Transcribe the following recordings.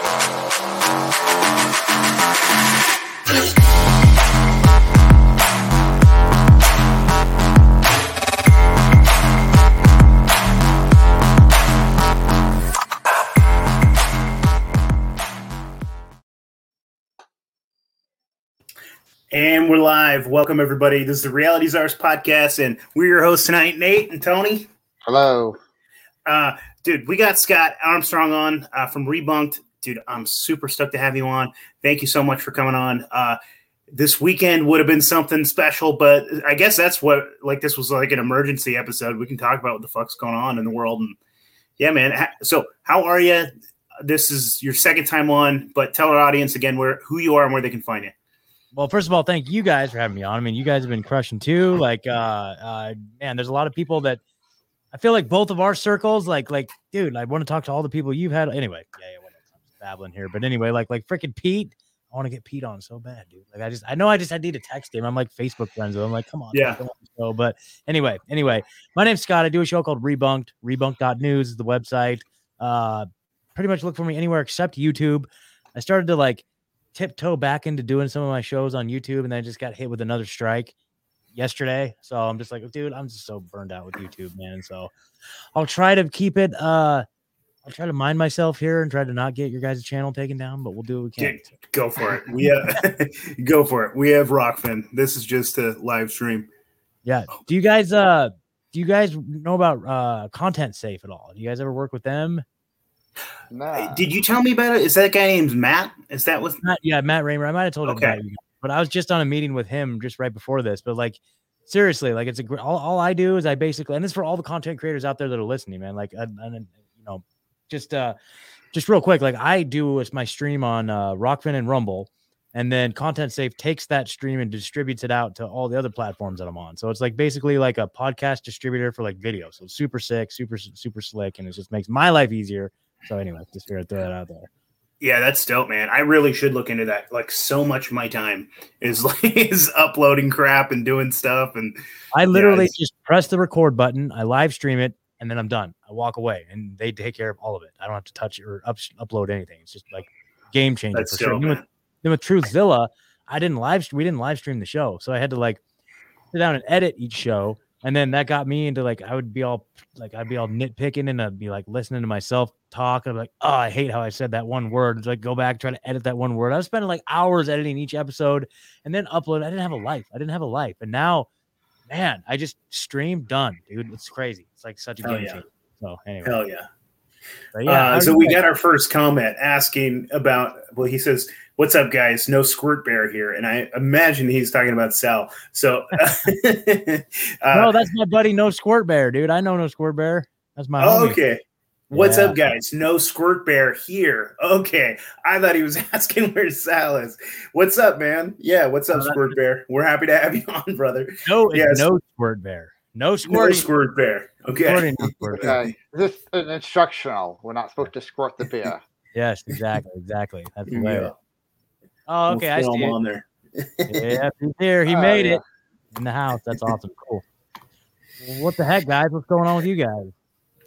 And we're live. Welcome, everybody. This is the Reality Czars podcast, and we're your hosts tonight, Nate and Tony. Hello. Uh, dude, we got Scott Armstrong on uh, from Rebunked. Dude, I'm super stoked to have you on. Thank you so much for coming on. Uh, this weekend would have been something special, but I guess that's what, like, this was like an emergency episode. We can talk about what the fuck's going on in the world. And yeah, man. So, how are you? This is your second time on, but tell our audience again where who you are and where they can find you. Well, first of all, thank you guys for having me on. I mean, you guys have been crushing too. Like, uh, uh, man, there's a lot of people that I feel like both of our circles, like, like, dude, I want to talk to all the people you've had. Anyway, yeah, yeah, babbling here, but anyway, like, like freaking Pete. I want to get Pete on so bad, dude. Like, I just, I know, I just, I need to text him. I'm like Facebook friends with him. Like, come on, yeah. So, but anyway, anyway, my name's Scott. I do a show called Rebunked. Rebunked.news is the website. Uh, pretty much look for me anywhere except YouTube. I started to like tiptoe back into doing some of my shows on YouTube, and then I just got hit with another strike yesterday. So I'm just like, dude, I'm just so burned out with YouTube, man. So I'll try to keep it. Uh, I'll try to mind myself here and try to not get your guys' channel taken down, but we'll do what we can. Dude, go for it. We have go for it. We have Rokfin. This is just a live stream. Yeah. Do you guys uh do you guys know about uh content safe at all? Do you guys ever work with them? Nah. Did you tell me about it? Is that guy named Matt? Is that what? Matt, yeah, Matt Raymer. I might have told him Okay. about you, but I was just on a meeting with him just right before this. But like, seriously, like it's a gr- all, all I do is I basically, and this is for all the content creators out there that are listening, man. Like, and, and you know, just uh, just real quick, like I do my stream on uh, Rokfin and Rumble, and then Content Safe takes that stream and distributes it out to all the other platforms that I'm on. So it's like basically like a podcast distributor for like video. So super sick, super super slick, and it just makes my life easier. So anyway, just figured I'd throw that out there. Yeah, that's dope, man. I really should look into that. Like, so much of my time is like is uploading crap and doing stuff, and I literally it's- just press the record button, I live stream it, and then I'm done. I walk away, and they take care of all of it. I don't have to touch or up, upload anything. It's just like game changer that's for sure. Then with, then with Truthzilla, I didn't live. We didn't live stream the show, so I had to like sit down and edit each show, and then that got me into like I would be all like I'd be all nitpicking and I'd be like listening to myself talk. I'm like, oh, I hate how I said that one word. It's like go back try to edit that one word. I was spending like hours editing each episode and then upload. I didn't have a life. I didn't have a life, and now, man, I just stream done, dude. It's crazy. It's like such a Hell game yeah. changer. So anyway, Hell yeah. yeah. uh, so we got our first comment asking about. Well, he says, "What's up, guys? No squirt bear here," and I imagine he's talking about Sal. So, uh, no, that's my buddy, no squirt bear, dude. I know no squirt bear. That's my oh, okay. What's Yeah. up, guys? No squirt bear here. Okay, I thought he was asking where Sal is. What's up, man? Yeah, what's up, that's- squirt bear? We're happy to have you on, brother. No, it's Yes. no squirt bear. No No squirt bear. Okay. squirting, no squirt bear. Okay. This is an instructional. We're not supposed to squirt the beer. Yes, exactly, exactly. That's the way. go. Oh, We'll okay, I film see it. on there. Yeah, he's here. He Oh, made yeah. it in the house. That's awesome. Cool. Well, what the heck, guys? What's going on with you guys?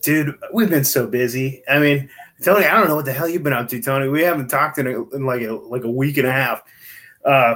Dude, we've been so busy. I mean, Tony, I don't know what the hell you've been up to, Tony. We haven't talked in, a, in like a like a week and a half. Uh,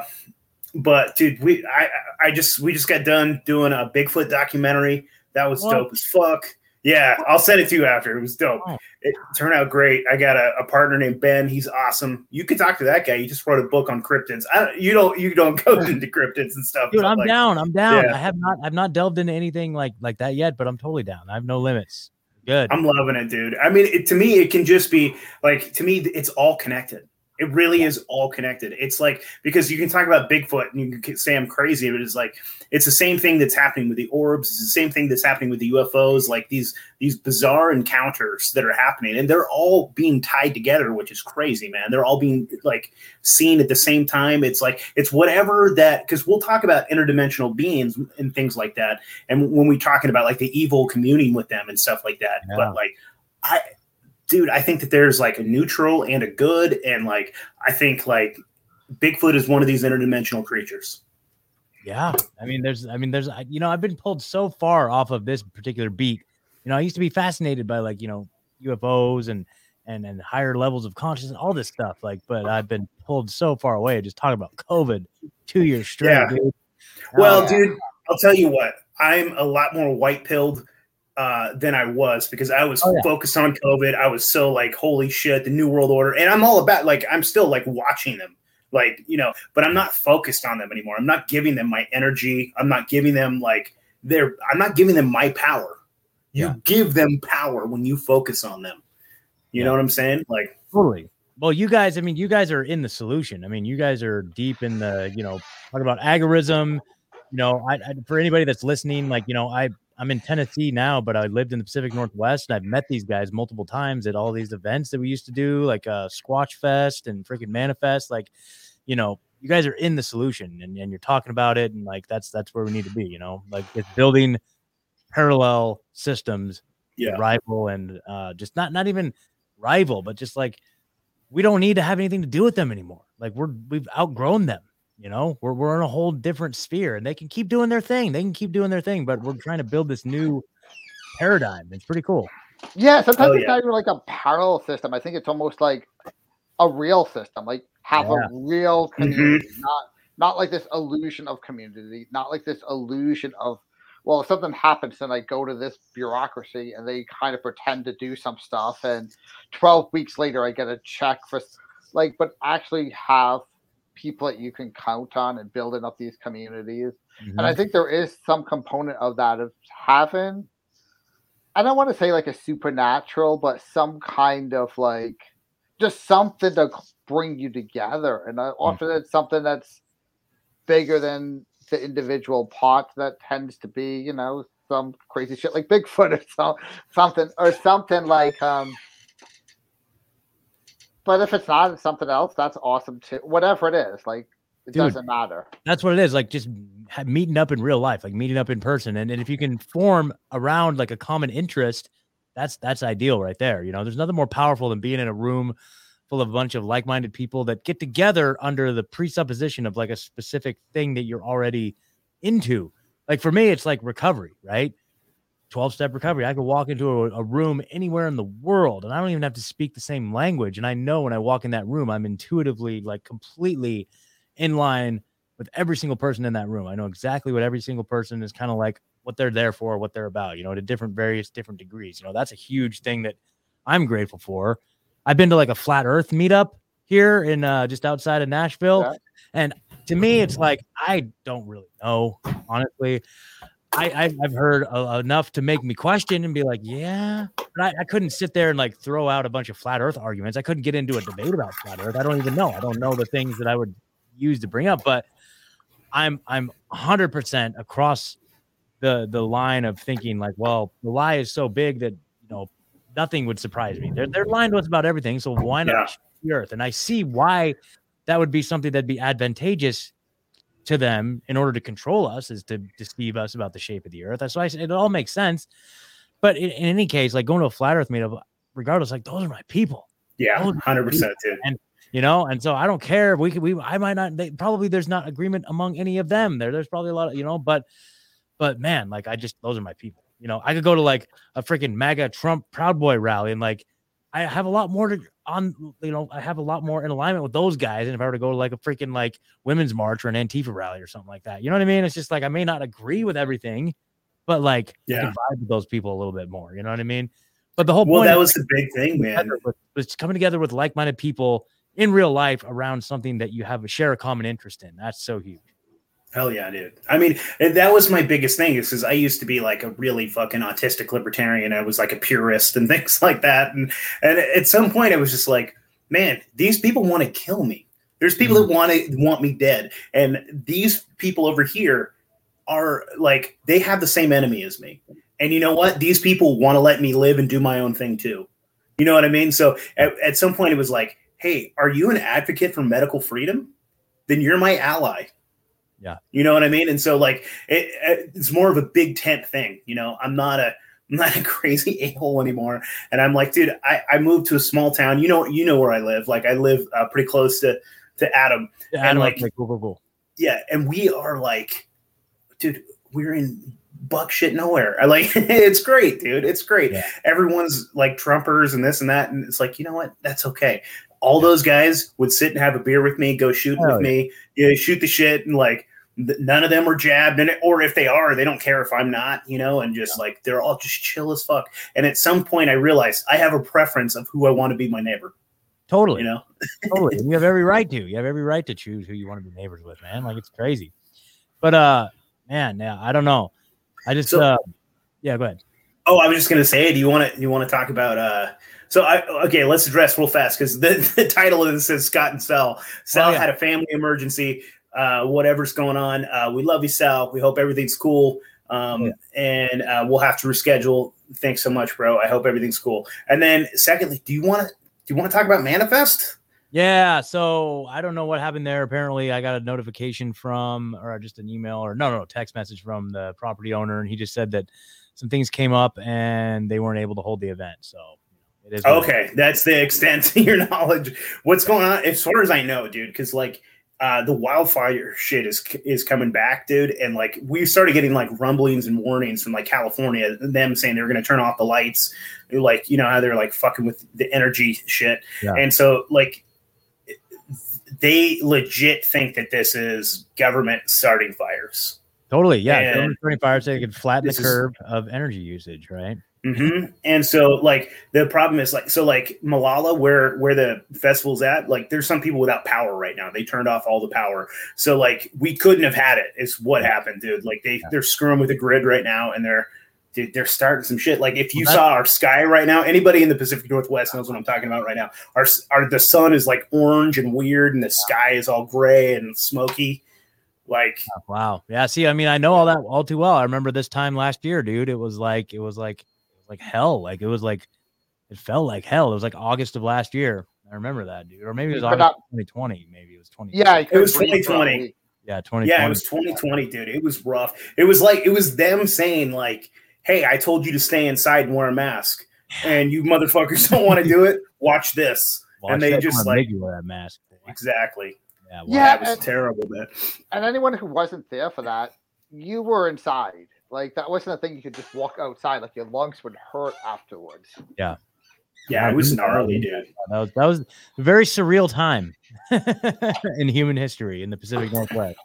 but dude, we I I just we just got done doing a Bigfoot documentary. That was What? dope as fuck. Yeah, I'll send it to you after. It was dope. It turned out great. I got a, a partner named Ben. He's awesome. You could talk to that guy. He just wrote a book on cryptids. I, you don't you don't go into cryptids and stuff. Dude, I'm like, down. I'm down. Yeah. I have not I've not delved into anything like like that yet, but I'm totally down. I have no limits. Good. I'm loving it, dude. I mean, it, to me, it can just be like to me, it's all connected. It really is all connected. It's like because you can talk about Bigfoot and you can say I'm crazy, but it's like it's the same thing that's happening with the orbs. It's the same thing that's happening with the UFOs. Like these these bizarre encounters that are happening, and they're all being tied together, which is crazy, man. They're all being like seen at the same time. It's like it's whatever that because we'll talk about interdimensional beings and things like that, and when we're talking about like the evil communing with them and stuff like that. Yeah. But like I dude, I think that there's like a neutral and a good, and like I think like Bigfoot is one of these interdimensional creatures. Yeah, I mean, there's, I mean, there's, you know, I've been pulled so far off of this particular beat. You know, I used to be fascinated by like, you know, UFOs and and and higher levels of consciousness, all this stuff. Like, but I've been pulled so far away just talking about COVID two years straight. Yeah. Dude. Well, Oh, dude, I'll tell you what. I'm a lot more white pilled uh, than I was because I was Oh, yeah. focused on COVID. I was so like, holy shit, the New World Order, and I'm all about like I'm still like watching them, like you know, but I'm not focused on them anymore. I'm not giving them my energy. I'm not giving them like their. I'm not giving them my power. You give them power when you focus on them. You Yeah. know what I'm saying? Like, Totally. Well, you guys, I mean, you guys are in the solution. I mean, you guys are deep in the, you know, talking about agorism. You know, I, I for anybody that's listening, like, you know, I I'm in Tennessee now, but I lived in the Pacific Northwest, and I've met these guys multiple times at all these events that we used to do, like uh, Squatch Fest and freaking Manifest. Like, you know, you guys are in the solution, and, and you're talking about it, and like that's that's where we need to be. You know, like it's building parallel systems Yeah. rival and uh just not not even rival but just like we don't need to have anything to do with them anymore like we're we've outgrown them you know we're, we're in a whole different sphere and they can keep doing their thing they can keep doing their thing but we're trying to build this new paradigm it's pretty cool Yeah, sometimes Oh, it's yeah. not even like a parallel system. I think it's almost like a real system. Like have Yeah. a real mm-hmm. community, not not like this illusion of community, not like this illusion of well, if something happens, then I go to this bureaucracy and they kind of pretend to do some stuff, and twelve weeks later I get a check for like, but actually have people that you can count on and building up these communities. And I think there is some component of that of having, I don't want to say like a supernatural, but some kind of like just something to bring you together. And I often it's something that's bigger than the individual pot that tends to be, you know, some crazy shit like Bigfoot or so, something or something like um but if it's not something else, that's awesome too. Whatever it is, like it Dude. doesn't matter. that's what it is like just meeting up in real life like meeting up in person and, and if you can form around like a common interest that's that's ideal right there you know there's nothing more powerful than being in a room full of a bunch of like-minded people that get together under the presupposition of like a specific thing that you're already into like for me it's like recovery right 12 step recovery i could walk into a, a room anywhere in the world and i don't even have to speak the same language and i know when i walk in that room i'm intuitively like completely in line with every single person in that room. I know exactly what every single person is kind of like, what they're there for, what they're about, you know, to different, various different degrees. You know, that's a huge thing that I'm grateful for. I've been to like a flat earth meetup here in uh, just outside of Nashville. Yeah. And to me, it's like, I don't really know, honestly. I, I, I've heard uh, enough to make me question and be like, yeah, but I, I couldn't sit there and like throw out a bunch of flat earth arguments. I couldn't get into a debate about flat earth. I don't even know. I don't know the things that I would use to bring up, but I'm I'm 100% across the the line of thinking like, well, the lie is so big that you know nothing would surprise me. They're they're lying to us about everything, so why not Yeah. the earth? And I see why that would be something that'd be advantageous to them in order to control us is to deceive us about the shape of the earth. So I said it all makes sense. But in, in any case, like going to a flat earth meetup, regardless, like those are my people yeah, hundred percent, dude. you know and so i don't care we could we i might not they probably there's not agreement among any of them there there's probably a lot of you know but but man like i just those are my people you know i could go to like a freaking maga trump proud boy rally and like i have a lot more to on you know i have a lot more in alignment with those guys and if i were to go to like a freaking like women's march or an antifa rally or something like that you know what i mean it's just like i may not agree with everything but like i Yeah. can vibe with those people a little bit more you know what i mean but the whole Well, point that was the big thing, man. with, was coming together with like-minded people in real life around something that you have a share a common interest in. That's so huge. Hell yeah, dude. I mean, that was my biggest thing is because I used to be like a really fucking autistic libertarian. I was like a purist and things like that. And and at some point, I was just like, man, these people want to kill me. There's people that mm-hmm. want to want me dead, and these people over here are like they have the same enemy as me. And you know what? These people want to let me live and do my own thing too. You know what I mean? So at, at some point, it was like, hey, are you an advocate for medical freedom? Then you're my ally. Yeah. You know what I mean? And so like it, it's more of a big tent thing. You know, I'm not a I'm not a crazy a hole anymore. And I'm like, dude, I, I moved to a small town. You know, you know where I live. Like I live uh, pretty close to to Adam. Yeah, And, like, like- cool, cool, cool. Yeah, and we are like, dude, we're in buck shit nowhere. I like it's great, dude. It's great. Yeah. Everyone's like Trumpers and this and that, and it's like you know what? That's okay. All those guys would sit and have a beer with me, go shooting Hell with me, you know, shoot the shit, and like th- none of them are jabbed it, or if they are, they don't care if I'm not, you know, and just like they're all just chill as fuck. And at some point, I realized I have a preference of who I want to be my neighbor. Totally. You know, totally. And you have every right to. You have every right to choose who you want to be neighbors with, man. Like it's crazy. But uh man, yeah, I don't know. I just So- uh yeah, go ahead. Oh, I was just gonna say, do you want to you want to talk about? uh So I okay, let's address real fast because the, the title of this is Scott and Sal. Sal Oh, yeah. had a family emergency. Uh, whatever's going on, uh, we love you, Sal. We hope everything's cool. Um, and uh, we'll have to reschedule. Thanks so much, bro. I hope everything's cool. And then, secondly, do you want to do you want to talk about Manifest? Yeah, so I don't know what happened there. Apparently, I got a notification from, or just an email, or no, no, no, text message from the property owner, and he just said that some things came up and they weren't able to hold the event. So it is what it is. Okay, that's the extent to your knowledge. What's going on? As far as I know, dude, because like uh, the wildfire shit is is coming back, dude, and like we started getting like rumblings and warnings from like California, them saying they were going to turn off the lights, like you know how they're like fucking with the energy shit, Yeah. and so like they legit think that this is government starting fires. Totally, yeah. And Government starting fire so they could flatten the this is- curve of energy usage, right? Hmm And so, like, the problem is, like, so, like, Molalla, where where the festival's at, like, there's some people without power right now. They turned off all the power, so like, we couldn't have had it. Is what happened, dude. Like, they they're screwing with the grid right now, and they're dude, they're starting some shit. Like, if you Well, saw our sky right now, anybody in the Pacific Northwest knows what I'm talking about right now. Our our the sun is like orange and weird, and the sky is all gray and smoky. Like, Wow. Yeah. See, I mean, I know all that all too well. I remember this time last year, dude. It was like it was like like hell. Like it was like it felt like hell. It was like August of last year. I remember that, dude. Or maybe it was August uh, not- 2020. Maybe it was 20. Yeah, It was couldn't breathe for a 2020. week. Yeah. 2020. Yeah, it was 2020, dude. It was rough. It was like it was them saying like, "Hey, I told you to stay inside and wear a mask, and you motherfuckers don't want to do it. Watch this." Watch and they that just, like- you wear a mask. boy. Exactly. Yeah. well, Yeah, that was and- terrible, man. And anyone who wasn't there for that, you were inside. Like that wasn't a thing you could just walk outside. Like your lungs would hurt afterwards. Yeah, Yeah, it was gnarly, dude. That was that was a very surreal time in human history in the Pacific Northwest.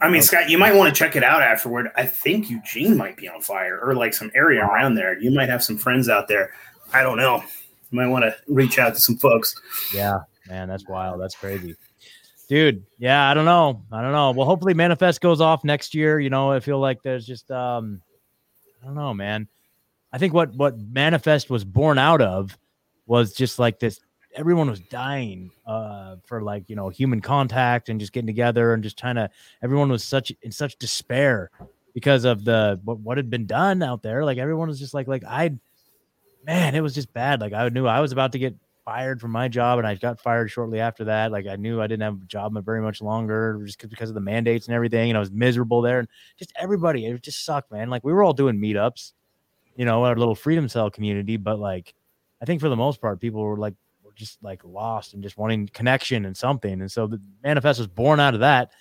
I mean, Scott, you might want to check it out afterward. I think Eugene might be on fire, or like some area around there. You might have some friends out there. I don't know. You might want to reach out to some folks. Yeah, man, that's wild. That's crazy. Dude, yeah, I don't know. I don't know. Well, hopefully Manifest goes off next year. You know, I feel like there's just um I don't know, man. I think what what Manifest was born out of was just like this everyone was dying uh for like, you know, human contact and just getting together and just trying to everyone was such in such despair because of the what, what had been done out there. Like everyone was just like like I man, it was just bad. Like I knew I was about to get fired from my job and I got fired shortly after that. Like I knew I didn't have a job very much longer just because of the mandates and everything. And I was miserable there. And just everybody, it just sucked, man. Like we were all doing meetups, you know, our little freedom cell community. But like, I think for the most part, people were like, were just like lost and just wanting connection and something. And so the manifest was born out of that.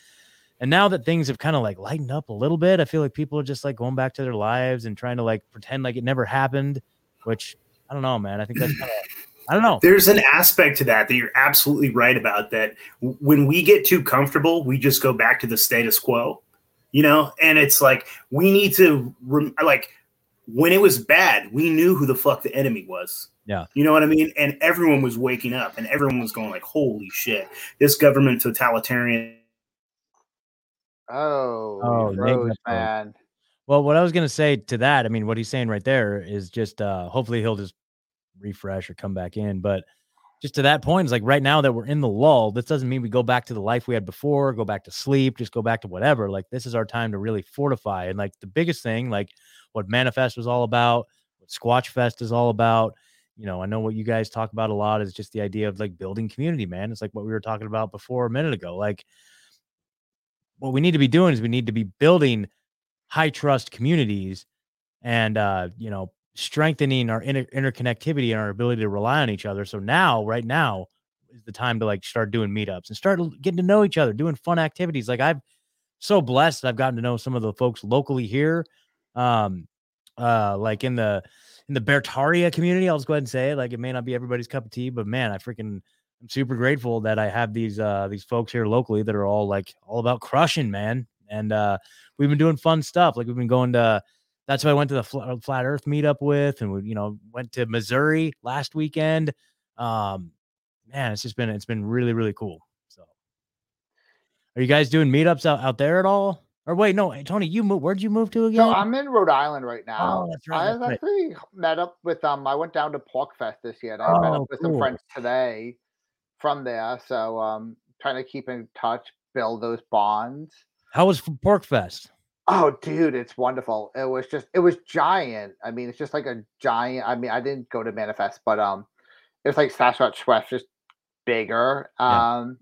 And now that things have kind of like lightened up a little bit, I feel like people are just like going back to their lives and trying to like pretend like it never happened, which I don't know, man. I think that's kind of, I don't know. There's an aspect to that that you're absolutely right about. That when we get too comfortable, we just go back to the status quo, you know. And it's like we need to rem- like when it was bad, we knew who the fuck the enemy was. Yeah. you know what I mean. And everyone was waking up, and everyone was going like, "Holy shit, this government totalitarian." Oh, Oh, you Nate froze, got froze. man. Well, what I was gonna say to that, I mean, what he's saying right there is just uh hopefully he'll just refresh or come back in. But just to that point, it's like right now that we're in the lull, this doesn't mean we go back to the life we had before, go back to sleep, just go back to whatever. Like this is our time to really fortify. And like the biggest thing, like what Manifest was all about, what Squatch Fest is all about. You know, I know what you guys talk about a lot is just the idea of like building community, man. It's like what we were talking about before a minute ago. Like what we need to be doing is we need to be building high trust communities and uh you know strengthening our inter- interconnectivity and our ability to rely on each other so now right now is the time to like start doing meetups and start getting to know each other doing fun activities like i've so blessed i've gotten to know some of the folks locally here Um, uh, like in the in the Bertaria community, I'll just go ahead and say it. Like it may not be everybody's cup of tea, but man, I freaking I'm super grateful that I have these uh these folks here locally that are all like all about crushing, man. And uh we've been doing fun stuff. Like we've been going to that's who I went to the fl- flat earth meetup with and we you know went to Missouri last weekend. Um man, it's just been it's been really really cool. So are you guys doing meetups out, out there at all? Or wait, no, Tony, you moved. Where'd you move to again? So I'm in Rhode Island right now. Oh, that's right. I that's right. actually met up with um. I went down to PorcFest this year. And I met Oh, up with some friends today from there. So um, trying to keep in touch, build those bonds. How was PorcFest? Oh, dude, it's wonderful. It was just, it was giant. I mean, it's just like a giant. I mean, I didn't go to Manifest, but um, it was like Sasquatch Swift, just bigger. Yeah. Um,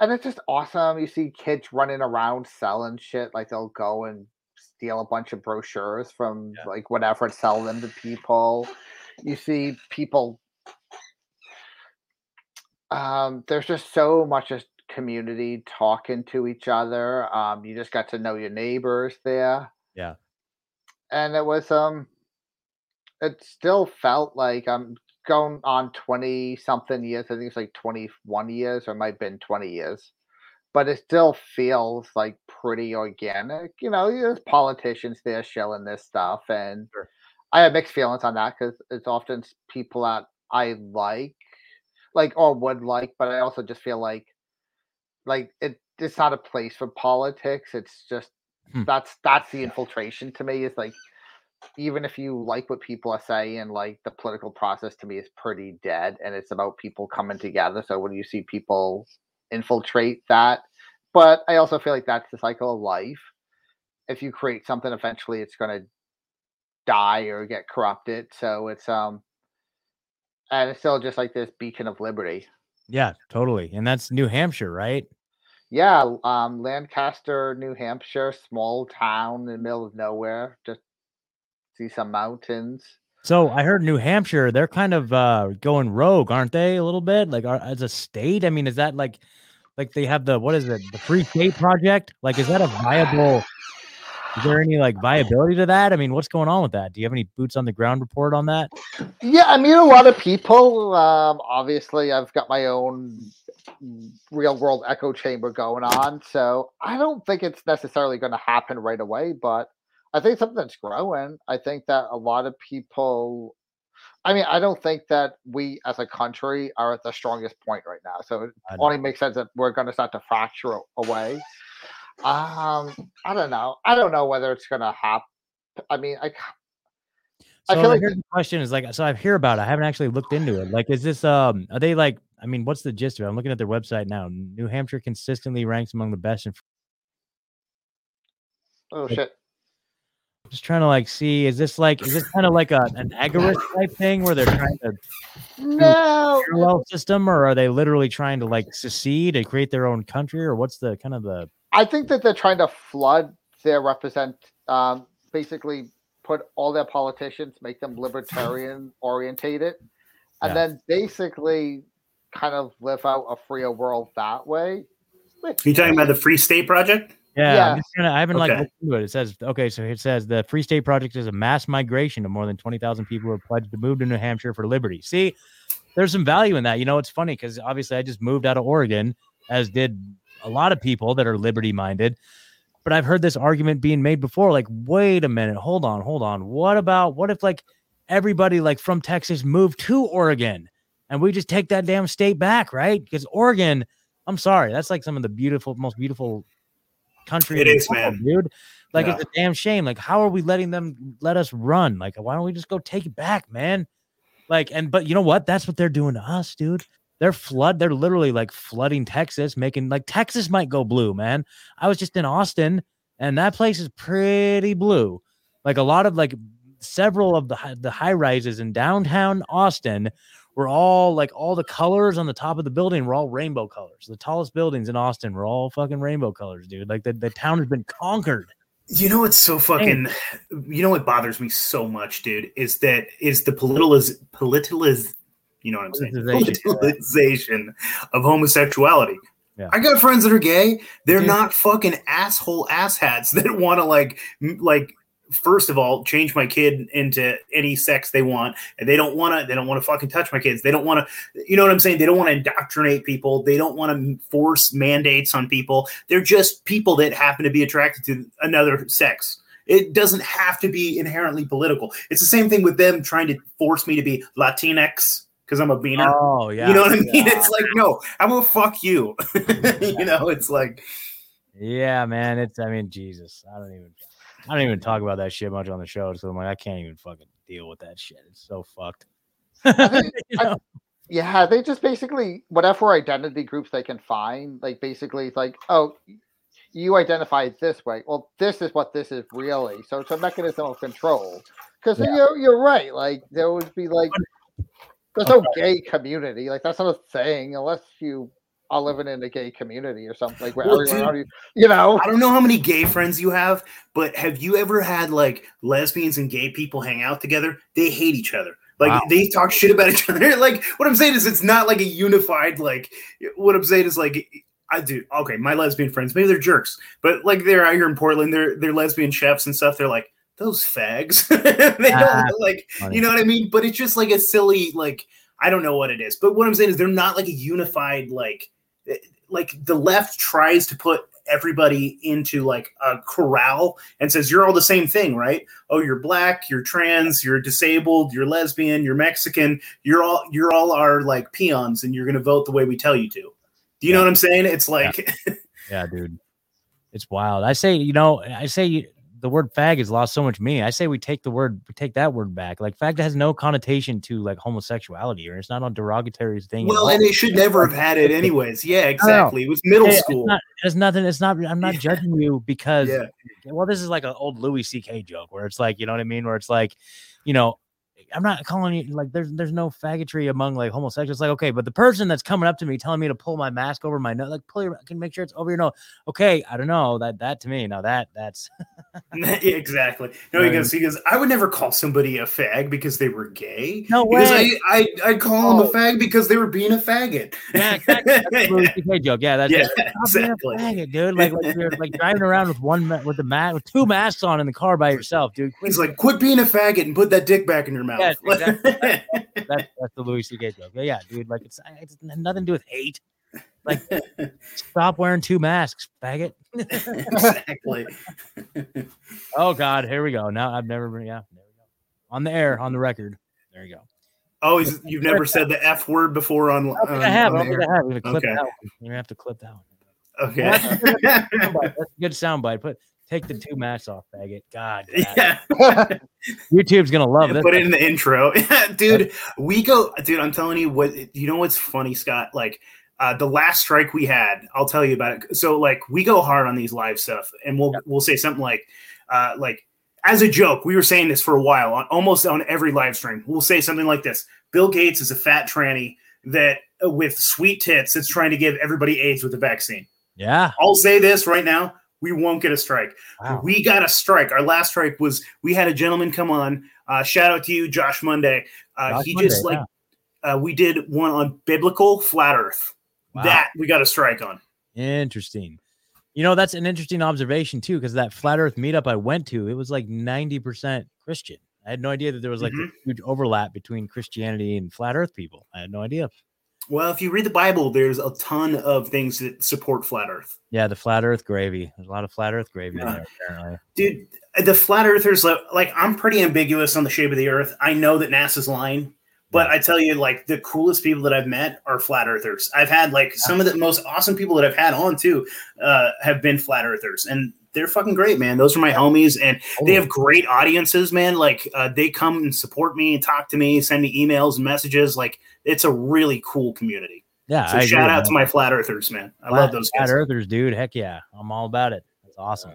and it's just awesome. You see kids running around selling shit. Like they'll go and steal a bunch of brochures from Yeah. like whatever and sell them to people. You see people. Um, there's just so much just community talking to each other. Um, you just got to know your neighbors there. Yeah. And it was um it still felt like I'm going on 20 something years. I think it's like 21 years or it might have been 20 years. But it still feels like pretty organic. You know, there's politicians there shilling this stuff. And Sure. I have mixed feelings on that because it's often people that I like, like, or would like, but I also just feel like, like, it, it's not a place for politics. It's just, Hmm. that's, that's the infiltration to me is like, even if you like what people are saying, like the political process to me is pretty dead and it's about people coming together. So when you see people infiltrate that, but I also feel like that's the cycle of life. If you create something, eventually it's going to die or get corrupted. So it's, um, and it's still just like this beacon of liberty. Yeah, totally. And that's New Hampshire, right? Yeah, um, Lancaster, New Hampshire, small town in the middle of nowhere. Just see some mountains. So I heard New Hampshire, they're kind of uh going rogue, aren't they? A little bit, like are, as a state. I mean, is that like, like they have the what is it, the Free State Project? Like, is that a viable? Is there any like viability to that? I mean, what's going on with that? Do you have any boots on the ground report on that? Yeah, I mean a lot of people. Um, obviously, I've got my own real world echo chamber going on, so I don't think it's necessarily going to happen right away. But I think something that's growing. I think that a lot of people. I mean, I don't think that we as a country are at the strongest point right now. So it only makes sense that we're going to start to fracture away. Um, I don't know. I don't know whether it's going to happen. I mean, I I feel like the question is like, so I've hear about it. I haven't actually looked into it. Like, is this um, are they like? I mean, what's the gist of it? I'm looking at their website now. New Hampshire consistently ranks among the best in oh shit. just trying to like see is this like is this kind of like a an agorist type thing where they're trying to No, parallel system or are they literally trying to like secede and create their own country or what's the kind of the I think that they're trying to flood their represent, um, basically put all their politicians, make them libertarian orientated, and Yeah. then basically kind of live out a freer world that way. Which, you talking about the Free State Project? yeah, Yeah. I'm just trying to, I haven't like Okay. looked into it. It says okay, so it says the Free State Project is a mass migration of more than twenty thousand people who are pledged to move to New Hampshire for liberty. See, there's some value in that. You know, it's funny because obviously I just moved out of Oregon, as did a lot of people that are liberty minded. But I've heard this argument being made before. Like, wait a minute, hold on, hold on. What about what if like everybody like from Texas moved to Oregon and we just take that damn state back, right? Because Oregon, I'm sorry, that's like some of the beautiful, most beautiful country. It in the world, man. dude. Like Yeah. it's a damn shame. Like, how are we letting them let us run? Like, why don't we just go take it back, man? Like, and but you know what? That's what they're doing to us, dude. They're flood. They're literally like flooding Texas, making like Texas might go blue, man. I was just in Austin, and that place is pretty blue. Like a lot of like several of the the high rises in downtown Austin were all like all the colors on the top of the building were all rainbow colors. The tallest buildings in Austin were all fucking rainbow colors, dude. Like the, the town has been conquered. You know what's so fucking you know what bothers me so much, dude, is that is the political is, political you know what I'm saying? Politicization, yeah. Of homosexuality. Yeah. I got friends that are gay. They're Dude. not fucking asshole asshats that want to like like first of all change my kid into any sex they want and they don't want to they don't want to fucking touch my kids they don't want to you know what i'm saying they don't want to indoctrinate people they don't want to force mandates on people they're just people that happen to be attracted to another sex it doesn't have to be inherently political it's the same thing with them trying to force me to be latinx because i'm a beaner Oh yeah. you know what i mean Yeah. it's like no i'm gonna fuck you you know it's like Yeah, man. It's I mean, Jesus. I don't even I don't even talk about that shit much on the show. So I'm like, I can't even fucking deal with that shit. It's so fucked. think- You I- Yeah, they just basically whatever identity groups they can find, like basically it's like, oh, you identify this way. Well, this is what this is really. So it's a mechanism of control. Because Yeah. you're you're right. Like there would be like there's no gay community. Like that's not a thing unless you are living in a gay community or something like where Well, everyone dude- already, you know. I don't know how many gay friends you have, but have you ever had like lesbians and gay people hang out together? They hate each other. Like Wow. they talk shit about each other. Like what I'm saying is it's not like a unified like what I'm saying is like I do okay, my lesbian friends, maybe they're jerks, but like they're out here in Portland, they're they're lesbian chefs and stuff. They're like, those fags. they Ah, don't like funny. you know what I mean? But it's just like a silly, like I don't know what it is. But what I'm saying is they're not like a unified, like eh, like the left tries to put everybody into like a corral and says you're all the same thing, right? Oh, you're black, you're trans, you're disabled, you're lesbian, you're Mexican, you're all you're all our like peons, and you're gonna vote the way we tell you to. Do you know what I'm saying? It's like Yeah, dude. It's wild. I say, you know, I say you- the word fag has lost so much meaning. I say we take the word, we take that word back. Like fag has no connotation to like homosexuality, or it's not a derogatory thing. well, and it should never have had it anyways. Yeah, exactly. It was middle Yeah, it's school. not- It's nothing. It's not. I'm not judging you because. Yeah. Well, this is like an old Louis C.K. joke where it's like, you know what I mean? Where it's like, you know, I'm not calling you like there's there's no faggotry among like homosexuals. Like okay, but the person that's coming up to me telling me to pull my mask over my nose, like pull your, I can make sure it's over your nose. Okay, I don't know that that to me now that that's exactly. No, he goes. He goes. I would never call somebody a fag because they were gay. no Because way. I, I, I'd call them Oh. a fag because they were being a faggot. Yeah, exactly. That's Louis joke. Yeah, that's yeah, it. A exactly. faggot, dude. Like, like you're like driving around with one with the mat with two masks on in the car by yourself, dude. Quit He's like, quit being a faggot and put that dick back in your mouth. Yes, that's that's the Louis C.K. joke. Yeah, yeah, dude. Like it's it's nothing to do with hate. Like stop wearing two masks, faggot. exactly. Oh God, here we go. Now I've never been. Yeah, there we go. On the air, on the record. There you go. Oh, he's, you've never said the f word before on. I on- I have. I on don't think air. I have. You're gonna clip Okay. that one. Gonna have to clip that one. Okay. That's a good soundbite. Put take the two masks off, faggot. God, damn. yeah. YouTube's gonna love Yeah, this. put it in the intro, dude. We go, dude. I'm telling you what. You know what's funny, Scott? Like uh, the last strike we had. I'll tell you about it. So like we go hard on these live stuff, and we'll we'll say something like, uh, like as a joke. We were saying this for a while on almost on every live stream. We'll say something like this: Bill Gates is a fat tranny that uh, with sweet tits that's trying to give everybody AIDS with the vaccine. Yeah. I'll say this right now. We won't get a strike. Wow. We got a strike. Our last strike was we had a gentleman come on. Uh, shout out to you, Josh Monday. Uh, Josh he Monday, just like uh, we did one on biblical flat Earth. Wow. That we got a strike on. Interesting. You know, that's an interesting observation too, because that flat earth meetup I went to, it was like 90% Christian. I had no idea that there was like Mhm. a huge overlap between Christianity and flat earth people. I had no idea. Well, if you read the Bible, there's a ton of things that support flat Earth. Yeah, the flat earth gravy. There's a lot of flat earth gravy in there, apparently. Dude, the flat earthers, like, like, I'm pretty ambiguous on the shape of the Earth. I know that NASA's lying, but I tell you, like the coolest people that I've met are flat earthers. I've had like some of the most awesome people that I've had on too uh, have been flat earthers, and they're fucking great, man. Those are my homies, and they have great audiences, man. Like uh, they come and support me and talk to me, send me emails and messages. Like it's a really cool community. Yeah. So I agree, shout out man. to my flat earthers, man. I Flat- love those flat earthers, dude. Heck yeah. I'm all about it. That's awesome.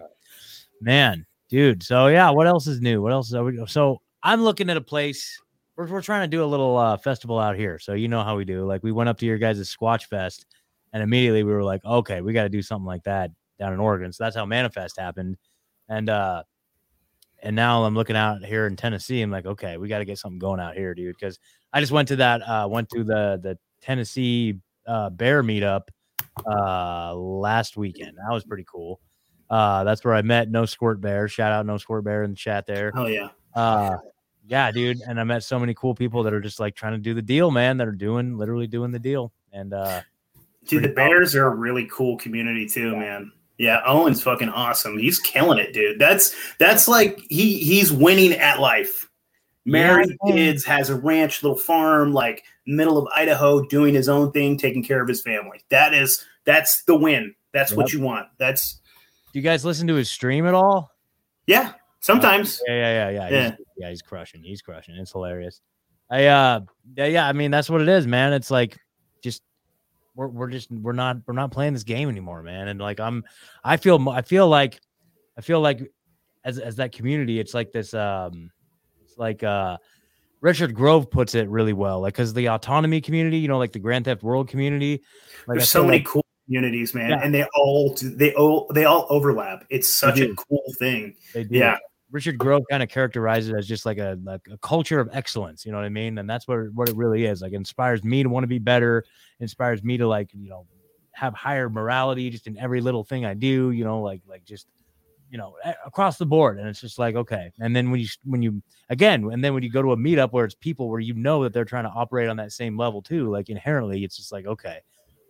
Man, dude. So yeah, what else is new? What else is we so I'm looking at a place. We're, we're trying to do a little uh, festival out here. So you know how we do. Like we went up to your guys' Squatch Fest and immediately we were like, okay, we got to do something like that down in Oregon. So that's how Manifest happened. And uh and now I'm looking out here in Tennessee. I'm like, okay, we got to get something going out here, dude. Because I just went to that, uh, went to the the Tennessee uh, bear meetup uh last weekend. That was pretty cool. Uh, that's where I met No Squirt Bear. Shout out No Squirt Bear in the chat there. Oh yeah. Uh, yeah, dude. And I met so many cool people that are just like trying to do the deal, man. That are doing literally doing the deal. And uh, dude, the Bears are a really cool community too, yeah. man. Yeah, Owen's fucking awesome. He's killing it, dude. That's that's like he he's winning at life. Married yeah. kids, has a ranch, little farm, like middle of Idaho, doing his own thing, taking care of his family. That is that's the win. That's yep. what you want. That's. Do you guys listen to his stream at all? Yeah, sometimes. Uh, yeah, yeah, yeah, yeah. Yeah. He's, yeah, he's crushing. He's crushing. It's hilarious. I uh, yeah, yeah. I mean, that's what it is, man. It's like we're we're just we're not we're not playing this game anymore, man. And like I'm, I feel I feel like I feel like as as that community, it's like this um, it's like uh. Richard Grove puts it really well, like because the autonomy community, you know, like the Grand Theft World community. Like There's so many like, cool communities, man, yeah. and they all they all they all overlap. It's such a cool thing. Yeah. Richard Grove kind of characterizes it as just like a like a culture of excellence. You know what I mean? And that's what what it really is. Like inspires me to want to be better. Inspires me to like you know have higher morality just in every little thing I do. You know, like like just you know across the board. And it's just like okay. And then when you when you again, and then when you go to a meetup where it's people where you know that they're trying to operate on that same level too, like inherently, it's just like okay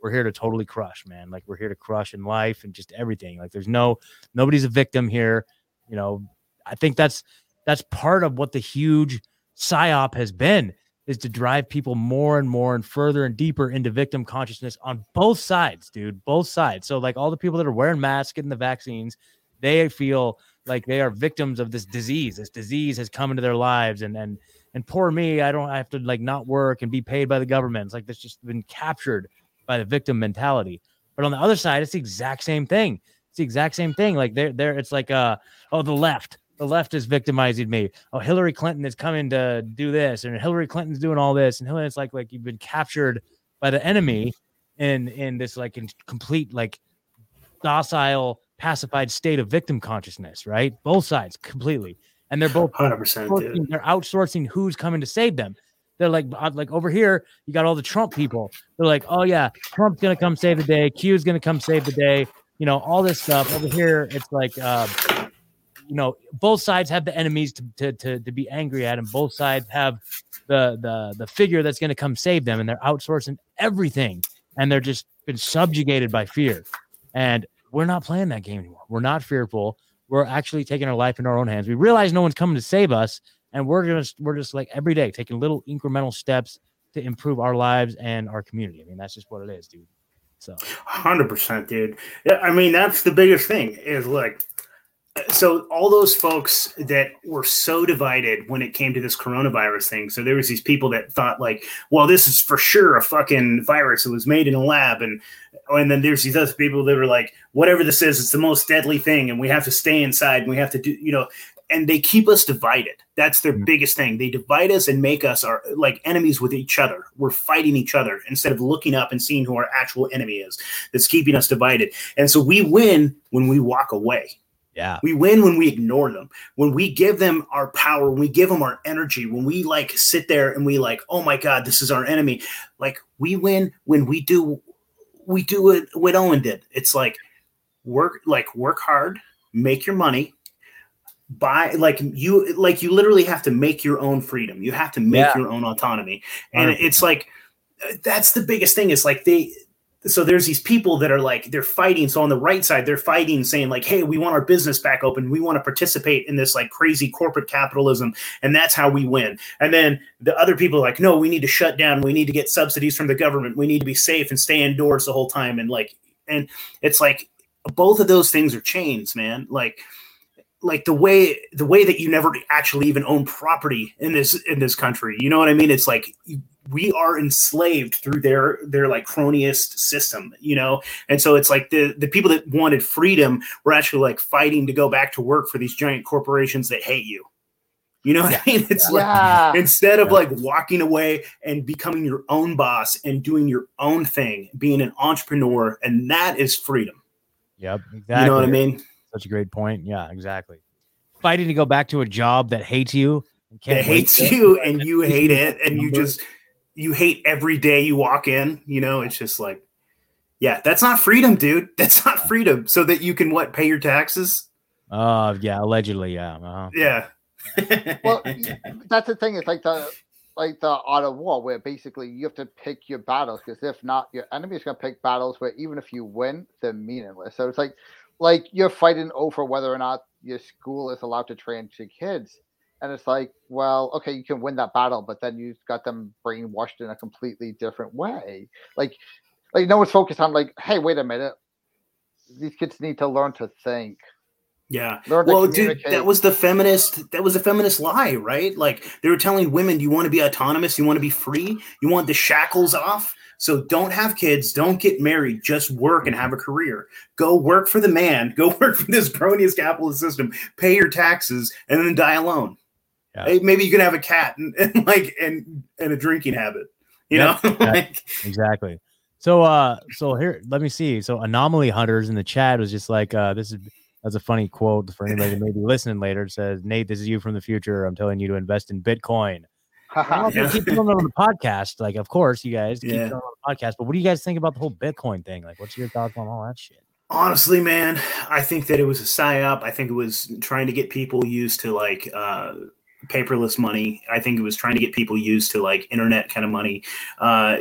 we're here to totally crush, man. Like we're here to crush in life and just everything. Like there's no nobody's a victim here. You know, I think that's that's part of what the huge psyop has been is to drive people more and more and further and deeper into victim consciousness on both sides, dude. Both sides. So like all the people that are wearing masks, getting the vaccines, they feel like they are victims of this disease. This disease has come into their lives and and and poor me, I don't I have to like not work and be paid by the government. It's like that's just been captured by the victim mentality. But on the other side, it's the exact same thing. It's the exact same thing. Like there, there, it's like uh oh, the left the left is victimizing me. Oh, Hillary Clinton is coming to do this, and Hillary Clinton's doing all this, and Hillary, it's like like you've been captured by the enemy in in this like in complete like docile, pacified state of victim consciousness, right? Both sides completely, and they're both 100. percent They're outsourcing who's coming to save them. They're like, uh, like over here, you got all the Trump people. They're like, oh yeah, Trump's gonna come save the day. Q's gonna come save the day. You know, all this stuff over here. It's like, uh, you know, both sides have the enemies to, to, to, to be angry at, and both sides have the the the figure that's going to come save them, and they're outsourcing everything, and they're just been subjugated by fear. And we're not playing that game anymore. We're not fearful. We're actually taking our life in our own hands. We realize no one's coming to save us, and we're gonna we're just like every day taking little incremental steps to improve our lives and our community. I mean, that's just what it is, dude. So, hundred percent, dude. I mean, that's the biggest thing is like so all those folks that were so divided when it came to this coronavirus thing so there was these people that thought like well this is for sure a fucking virus that was made in a lab and and then there's these other people that were like whatever this is it's the most deadly thing and we have to stay inside and we have to do you know and they keep us divided. That's their mm-hmm. biggest thing. They divide us and make us our like enemies with each other. We're fighting each other instead of looking up and seeing who our actual enemy is that's keeping us divided. And so we win when we walk away yeah. We win when we ignore them. When we give them our power, when we give them our energy, when we like sit there and we like, oh my God, this is our enemy. Like we win when we do we do what, what Owen did. It's like work like work hard, make your money, buy like you like you literally have to make your own freedom. You have to make yeah. your own autonomy. And 100%. it's like that's the biggest thing. Is like they so there's these people that are like they're fighting. So on the right side they're fighting saying like hey we want our business back open. We want to participate in this like crazy corporate capitalism. And that's how we win. And then the other people are like no we need to shut down. We need to get subsidies from the government. We need to be safe and stay indoors the whole time. And like and it's like both of those things are chains man. Like like the way the way that you never actually even own property in this in this country you know what i mean? It's like we are enslaved through their their like cronyist system you know? And so it's like the the people that wanted freedom were actually like fighting to go back to work for these giant corporations that hate you. You know what i mean? It's yeah. like instead of like walking away and becoming your own boss and doing your own thing being an entrepreneur and that is freedom. Yep exactly you know what i mean such a great point yeah exactly fighting to go back to a job that hates you that hates you and you hate it and you just you hate every day you walk in. You know, it's just like, Yeah, that's not freedom, dude. That's not freedom. So that you can what pay your taxes. Uh, yeah, allegedly, yeah. Uh-huh. Yeah. well, that's the thing. It's like the like the art of war, where basically you have to pick your battles because if not, your enemy is going to pick battles where even if you win, they're meaningless. So it's like like you're fighting over whether or not your school is allowed to train your kids. And it's like, well, okay, you can win that battle, but then you've got them brainwashed in a completely different way. Like, like no one's focused on like, hey, wait a minute, these kids need to learn to think. Yeah. Well, dude, that was the feminist. That was a feminist lie, right? Like they were telling women, "You want to be autonomous. You want to be free. You want the shackles off. So don't have kids. Don't get married. Just work and have a career. Go work for the man. Go work for this cronyist capitalist system. Pay your taxes, and then die alone. Yeah. Maybe you can have a cat and, and like and and a drinking habit. You yep. know, like, exactly. So uh, so here, let me see. So anomaly hunters in the chat was just like, uh, this is that's a funny quote for anybody that may be listening later. It says, Nate, this is you from the future. I'm telling you to invest in Bitcoin. Yeah. keep doing on the podcast. Like, of course, you guys keep yeah. on the podcast. But what do you guys think about the whole Bitcoin thing? Like, what's your thoughts on all that shit? Honestly, man, I think that it was a psyop. I think it was trying to get people used to like uh, paperless money. I think it was trying to get people used to like internet kind of money, uh,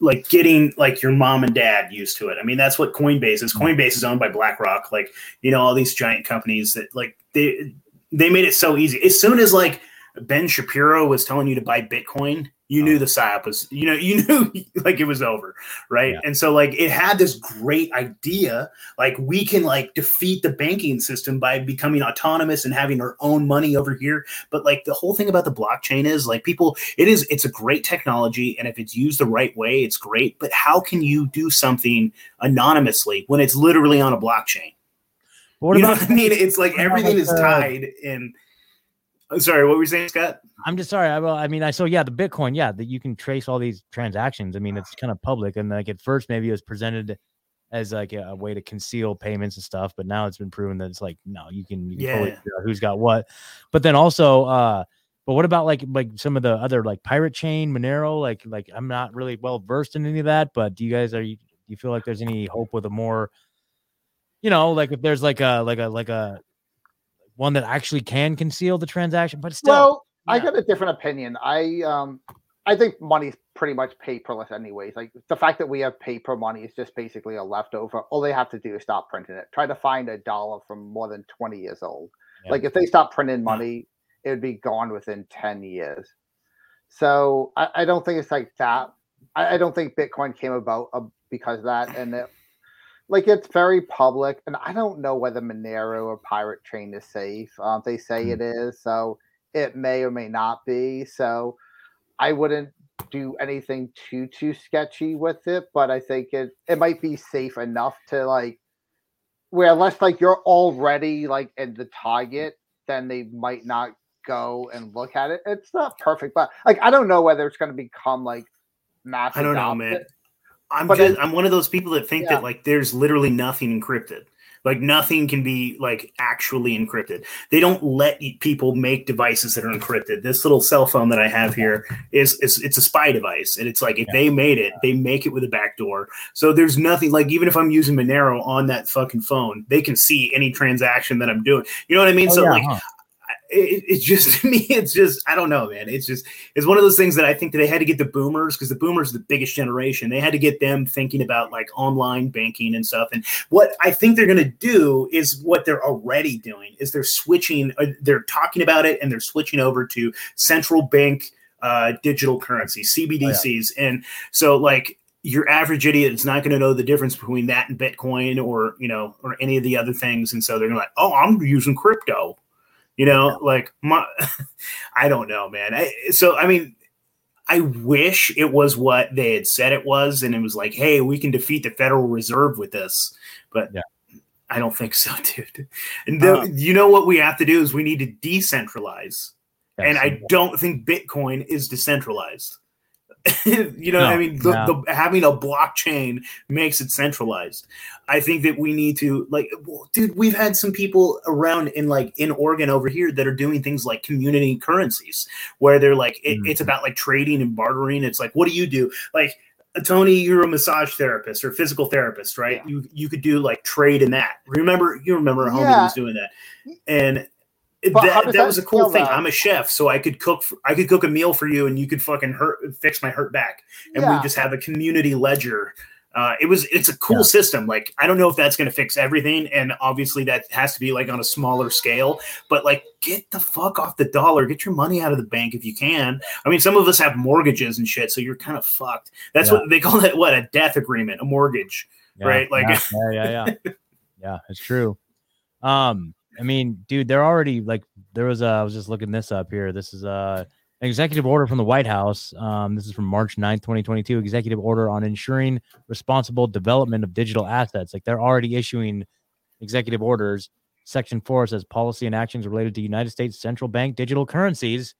like getting like your mom and dad used to it. I mean, that's what Coinbase is. Coinbase is owned by BlackRock. Like, you know, all these giant companies that like they they made it so easy. As soon as like Ben Shapiro was telling you to buy Bitcoin, you knew oh. the psyop was, you know, you knew like it was over, right? Yeah. And so like it had this great idea, like we can like defeat the banking system by becoming autonomous and having our own money over here. But like the whole thing about the blockchain is like people, it is it's a great technology, and if it's used the right way, it's great. But how can you do something anonymously when it's literally on a blockchain? What you know what I mean? It's like everything is tied in Sorry, what were you saying, Scott? I'm just sorry. I well, I mean, I so yeah, the Bitcoin, yeah, that you can trace all these transactions. I mean, it's kind of public, and like at first, maybe it was presented as like a, a, way to conceal payments and stuff, but now it's been proven that it's like no, you can, you can yeah. totally who's got what. But then also, uh, but what about like like some of the other like pirate chain, Monero? Like like I'm not really well versed in any of that, but do you guys are you do you feel like there's any hope with a more you know, like if there's like a like a like a one that actually can conceal the transaction, but still. Well, yeah. I got a different opinion. I um, I think money's pretty much paperless, anyways. Like the fact that we have paper money is just basically a leftover. All they have to do is stop printing it. Try to find a dollar from more than twenty years old. Yeah. Like if they stop printing money, it would be gone within ten years. So I, I don't think it's like that. I, I, don't think Bitcoin came about uh, because of that, and it, like it's very public, and I don't know whether Monero or Pirate Chain is safe. Um, they say mm. it is, so it may or may not be. So I wouldn't do anything too too sketchy with it, but I think it it might be safe enough to like where unless like you're already like in the target, then they might not go and look at it. It's not perfect, but like I don't know whether it's going to become like massive. I don't know, man. I'm but just, I'm one of those people that think yeah. that like there's literally nothing encrypted. Like nothing can be like actually encrypted. They don't let people make devices that are encrypted. This little cell phone that I have here is, is it's a spy device, and it's like if yeah. they made it, they make it with a backdoor. So there's nothing like even if I'm using Monero on that fucking phone, they can see any transaction that I'm doing. You know what I mean? Oh, so yeah, like huh it, it's just to me it's just i don't know man. It's just it's one of those things that i think that they had to get the boomers because the boomers are the biggest generation. They had to get them thinking about like online banking and stuff. And what i think they're going to do is what they're already doing is they're switching uh, they're talking about it and they're switching over to central bank uh, digital currency cbdcs oh, yeah. and so like your average idiot is not going to know the difference between that and bitcoin or you know or any of the other things. And so they're going to like oh i'm using crypto you know, like my, I don't know, man. I, so I mean, I wish it was what they had said it was, and it was like, hey, we can defeat the Federal Reserve with this, but yeah. I don't think so, dude. And the, uh, you know what we have to do is we need to decentralize, and I don't think Bitcoin is decentralized. you know, no, I mean, the, no. the, having a blockchain makes it centralized. I think that we need to like, dude, we've had some people around in like in Oregon over here that are doing things like community currencies, where they're like, it, mm-hmm. it's about like trading and bartering. It's like, what do you do? Like, Tony, you're a massage therapist or physical therapist, right? Yeah. You you could do like trade in that. Remember, you remember a homie Yeah. was doing that, and But that, that was a cool thing. I'm a chef, so I could cook. For, I could cook a meal for you, and you could fucking hurt fix my hurt back, and Yeah. we just have a community ledger. Uh, it was it's a cool Yeah. system. Like I don't know if that's going to fix everything, and obviously that has to be like on a smaller scale. But like, get the fuck off the dollar. Get your money out of the bank if you can. I mean, some of us have mortgages and shit, so you're kind of fucked. That's Yeah. what they call that. What a death agreement, a mortgage. Right, like- yeah, yeah, yeah, yeah. yeah, it's true. Um, I mean, dude, they're already like there was a I was just looking this up here. This is uh an executive order from the White House. Um, this is from March 9th, 2022, executive order on ensuring responsible development of digital assets. Like they're already issuing executive orders. Section four says policy and actions related to United States central bank digital currencies.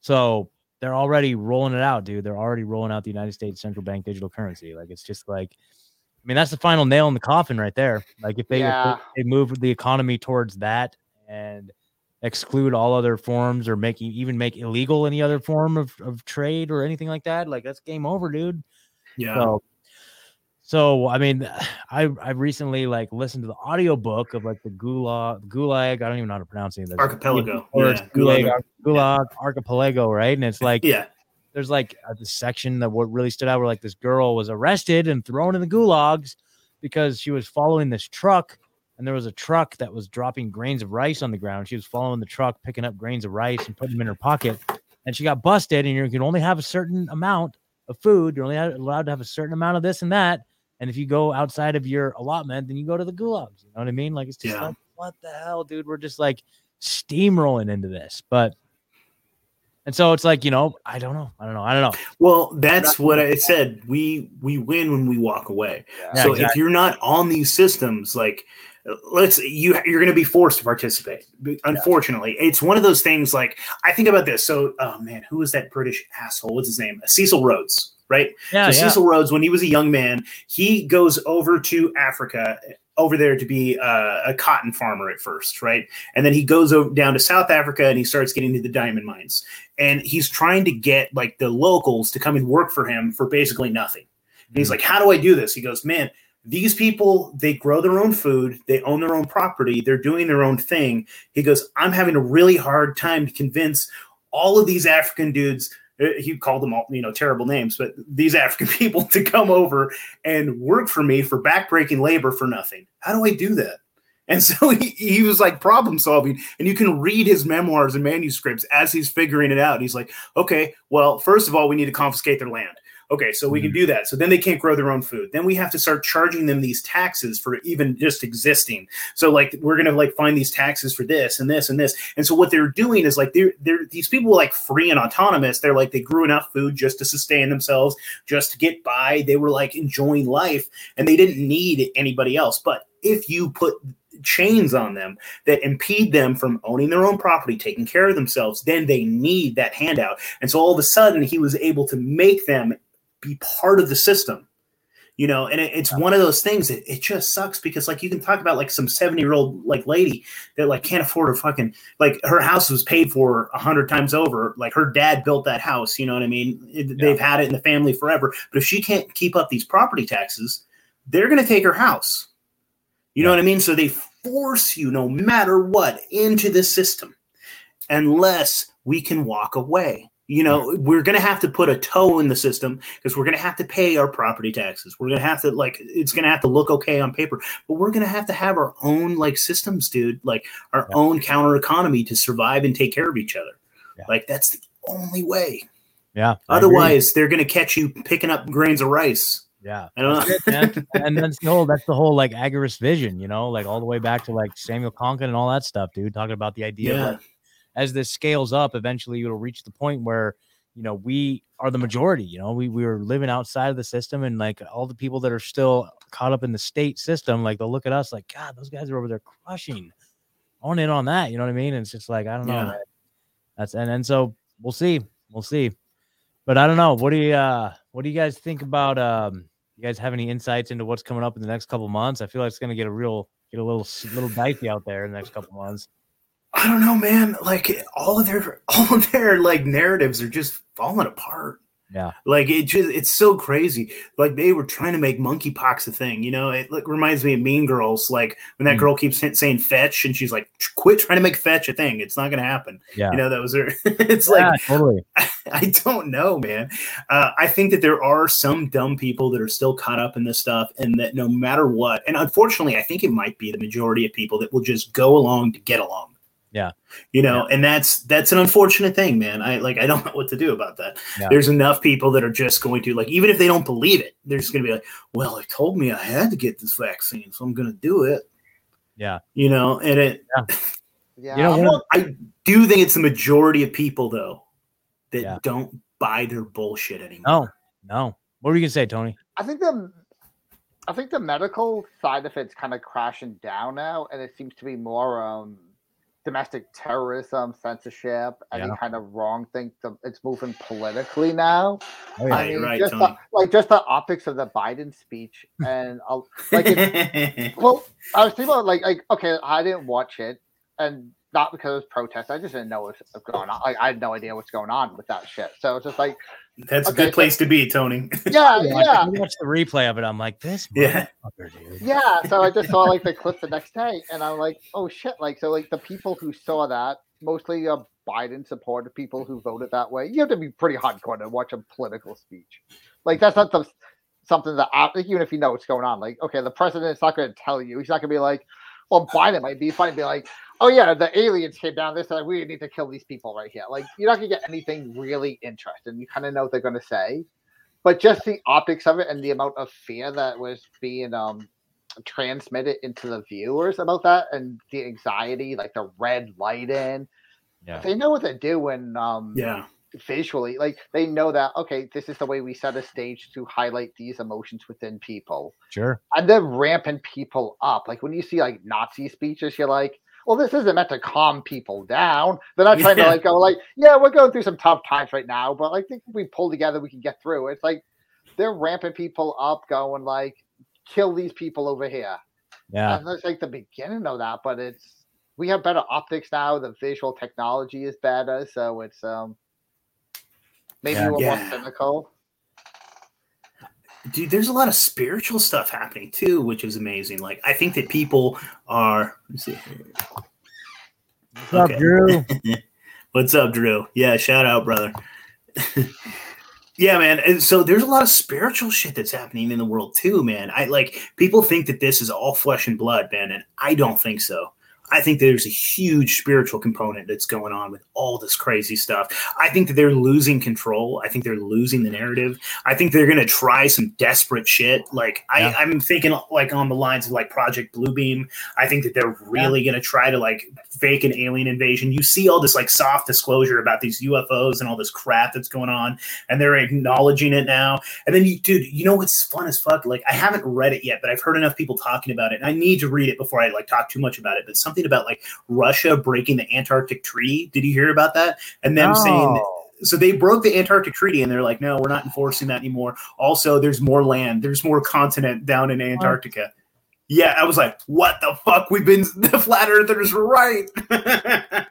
So they're already rolling it out, dude. They're already rolling out the United States central bank digital currency. Like it's just like, I mean, that's the final nail in the coffin right there. Like if they, Yeah. they, they move the economy towards that and exclude all other forms or make even make illegal any other form of, of trade or anything like that, like that's game over, dude. Yeah. So, so I mean, I I recently like listened to the audiobook of like the Gulag Gulag. I don't even know how to pronounce any of this. Archipelago. Or Yeah, Gulag, Gulag. Ar- Gulag Archipelago, right? And it's like yeah. There's like uh, this section that what really stood out where like this girl was arrested and thrown in the gulags because she was following this truck and there was a truck that was dropping grains of rice on the ground. She was following the truck, picking up grains of rice and putting them in her pocket, and she got busted. And you can only have a certain amount of food. You're only allowed to have a certain amount of this and that. And if you go outside of your allotment, then you go to the gulags. You know what I mean? Like it's just Yeah. like what the hell, dude? We're just like steamrolling into this, but. And so it's like, you know, I don't know. I don't know. I don't know. Well, that's what I said. We we win when we walk away. Yeah, so exactly. if you're not on these systems, like let's you you're going to be forced to participate. Unfortunately, it's one of those things. Like I think about this. So, oh man, who was that British asshole? What's his name? Cecil Rhodes, right? Yeah, so yeah. Cecil Rhodes, when he was a young man, he goes over to Africa, over there to be uh, a cotton farmer at first, right? And then he goes over, down to South Africa and he starts getting to the diamond mines. And he's trying to get like the locals to come and work for him for basically nothing. And he's Mhm. like, "How do I do this?" He goes, "Man." These people, they grow their own food, they own their own property, they're doing their own thing. He goes, I'm having a really hard time to convince all of these African dudes Uh, he called them all you know terrible names but these african people to come over and work for me for backbreaking labor for nothing. How do i do that? And so he, he was like problem solving and you can read his memoirs and manuscripts as he's figuring it out. He's like okay well first of all we need to confiscate their land okay so we can mm-hmm. do that. So then they can't grow their own food. Then we have to start charging them these taxes for even just existing. So like we're gonna like find these taxes for this and this and this. And so what they're doing is like they're they're these people like free and autonomous. They're like they grew enough food just to sustain themselves just to get by. They were like enjoying life and they didn't need anybody else. But if you put chains on them that impede them from owning their own property taking care of themselves then they need that handout. And so all of a sudden he was able to make them be part of the system you know? And it, it's one of those things that it just sucks because like you can talk about like some 70 year old like lady that like can't afford a fucking like her house was paid for a hundred times over. Like her dad built that house you know what i mean? It- they've had it in the family forever. But if she can't keep up these property taxes they're going to take her house. You know what i mean? So they force you no matter what into the system unless we can walk away you know we're going to have to put a toe in the system because we're going to have to pay our property taxes we're going to have to like it's going to have to look okay on paper but we're going to have to have our own like systems dude like our Yeah. own counter economy to survive and take care of each other Yeah. like that's the only way Yeah. Otherwise they're going to catch you picking up grains of rice yeah. i don't know and that's the whole that's the whole like agorist vision, you know, like all the way back to like Samuel Konkin and all that stuff, dude. Talking about the idea Yeah. of like as this scales up, eventually it'll reach the point where you know we are the majority. You know, we we are living outside of the system, and like all the people that are still caught up in the state system, like they'll look at us like, God, those guys are over there crushing. On in on that. You know what I mean? And it's just like I don't know. Yeah. man. That's and and so we'll see, we'll see. But I don't know. What do you uh what do you guys think about um you guys have any insights into what's coming up in the next couple months? I feel like it's gonna get a real get a little little dicey out there in the next couple months. I don't know, man. Like all of their all of their like narratives are just falling apart. Yeah. Like it just it's so crazy. Like they were trying to make monkeypox a thing, you know. It like reminds me of Mean Girls, like when that Mm. girl keeps saying fetch and she's like, quit trying to make fetch a thing. It's not gonna happen. Yeah. You know, that was her it's yeah, like totally. I don't know, man. Uh, I think that there are some dumb people that are still caught up in this stuff, and that no matter what, and unfortunately, I think it might be the majority of people that will just go along to get along. Yeah. you know, and that's that's an unfortunate thing, man. I like I don't know what to do about that. Yeah. There's enough people that are just going to like, even if they don't believe it, they're just going to be like, "Well, it told me I had to get this vaccine, so I'm going to do it." Yeah. You know, and it Yeah, You know, I'm one of not- I do think it's the majority of people though that Yeah. don't buy their bullshit anymore. No, no. What were you gonna say, Tony? I think the I think the medical side of it's kind of crashing down now, and it seems to be more um, domestic terrorism, censorship, any Yeah. kind of wrong thing. The, it's moving politically now. Oh, Right, I mean, right, just Tony. the, like just the optics of the Biden speech, and I'll, like it's well, I was thinking about like like okay, I didn't watch it, and not because it was protest. I just didn't know what was going on. Like I had no idea what's going on with that shit. So it's just like, That's a good place to be, Tony. yeah, Yeah, yeah, I watched the replay of it. I'm like, this Yeah. motherfucker, dude. yeah. So I just saw like the clip the next day, and I'm like, oh shit! Like so, like the people who saw that mostly are Biden supported people who voted that way. You have to be pretty hardcore to watch a political speech. Like that's not the, something that I- even if you know what's going on. Like okay, the president's not going to tell you. He's not going to be like, well, Biden might be fine. Be like, oh yeah, the aliens came down this and we need to kill these people right here. Like you're not going to get anything really interesting. You kind of know what they're going to say, but just the optics of it and the amount of fear that was being um transmitted into the viewers about that and the anxiety, like the red lighting. Yeah. They know what they're doing. Um, Yeah. visually like they know that okay this is the way we set a stage to highlight these emotions within people Sure. and then ramping people up like when you see like nazi speeches you're like well this isn't meant to calm people down they're not trying Yeah. to like go like yeah we're going through some tough times right now but i think if we pull together we can get through it's like they're ramping people up going like kill these people over here Yeah. and that's like the beginning of that but it's we have better optics now the visual technology is better so it's um maybe Yeah. we're Yeah. more cynical Dude, there's a lot of spiritual stuff happening too, which is amazing. Like I think that people are let's see here. What's up, Drew? What's up, Drew? Yeah, shout out, brother. yeah, man. And so there's a lot of spiritual shit that's happening in the world too, man. I like people think that this is all flesh and blood, man, and I don't think so. I think there's a huge spiritual component that's going on with all this crazy stuff. I think that they're losing control. I think they're losing the narrative. I think they're going to try some desperate shit. Like Yeah. I, I'm thinking like on the lines of like Project Bluebeam. I think that they're really going to try to like fake an alien invasion. You see all this like soft disclosure about these UFOs and all this crap that's going on, and they're acknowledging it now. And then, you, dude, you know what's fun as fuck? Like I haven't read it yet, but I've heard enough people talking about it. And I need to read it before I like talk too much about it. But something about like Russia breaking the Antarctic Treaty. Did you hear about that? And them saying so they broke the Antarctic Treaty and they're like, no, we're not enforcing that anymore. Also, there's more land, there's more continent down in Antarctica. Yeah, I was like, what the fuck? We've been the flat earthers were right. yeah,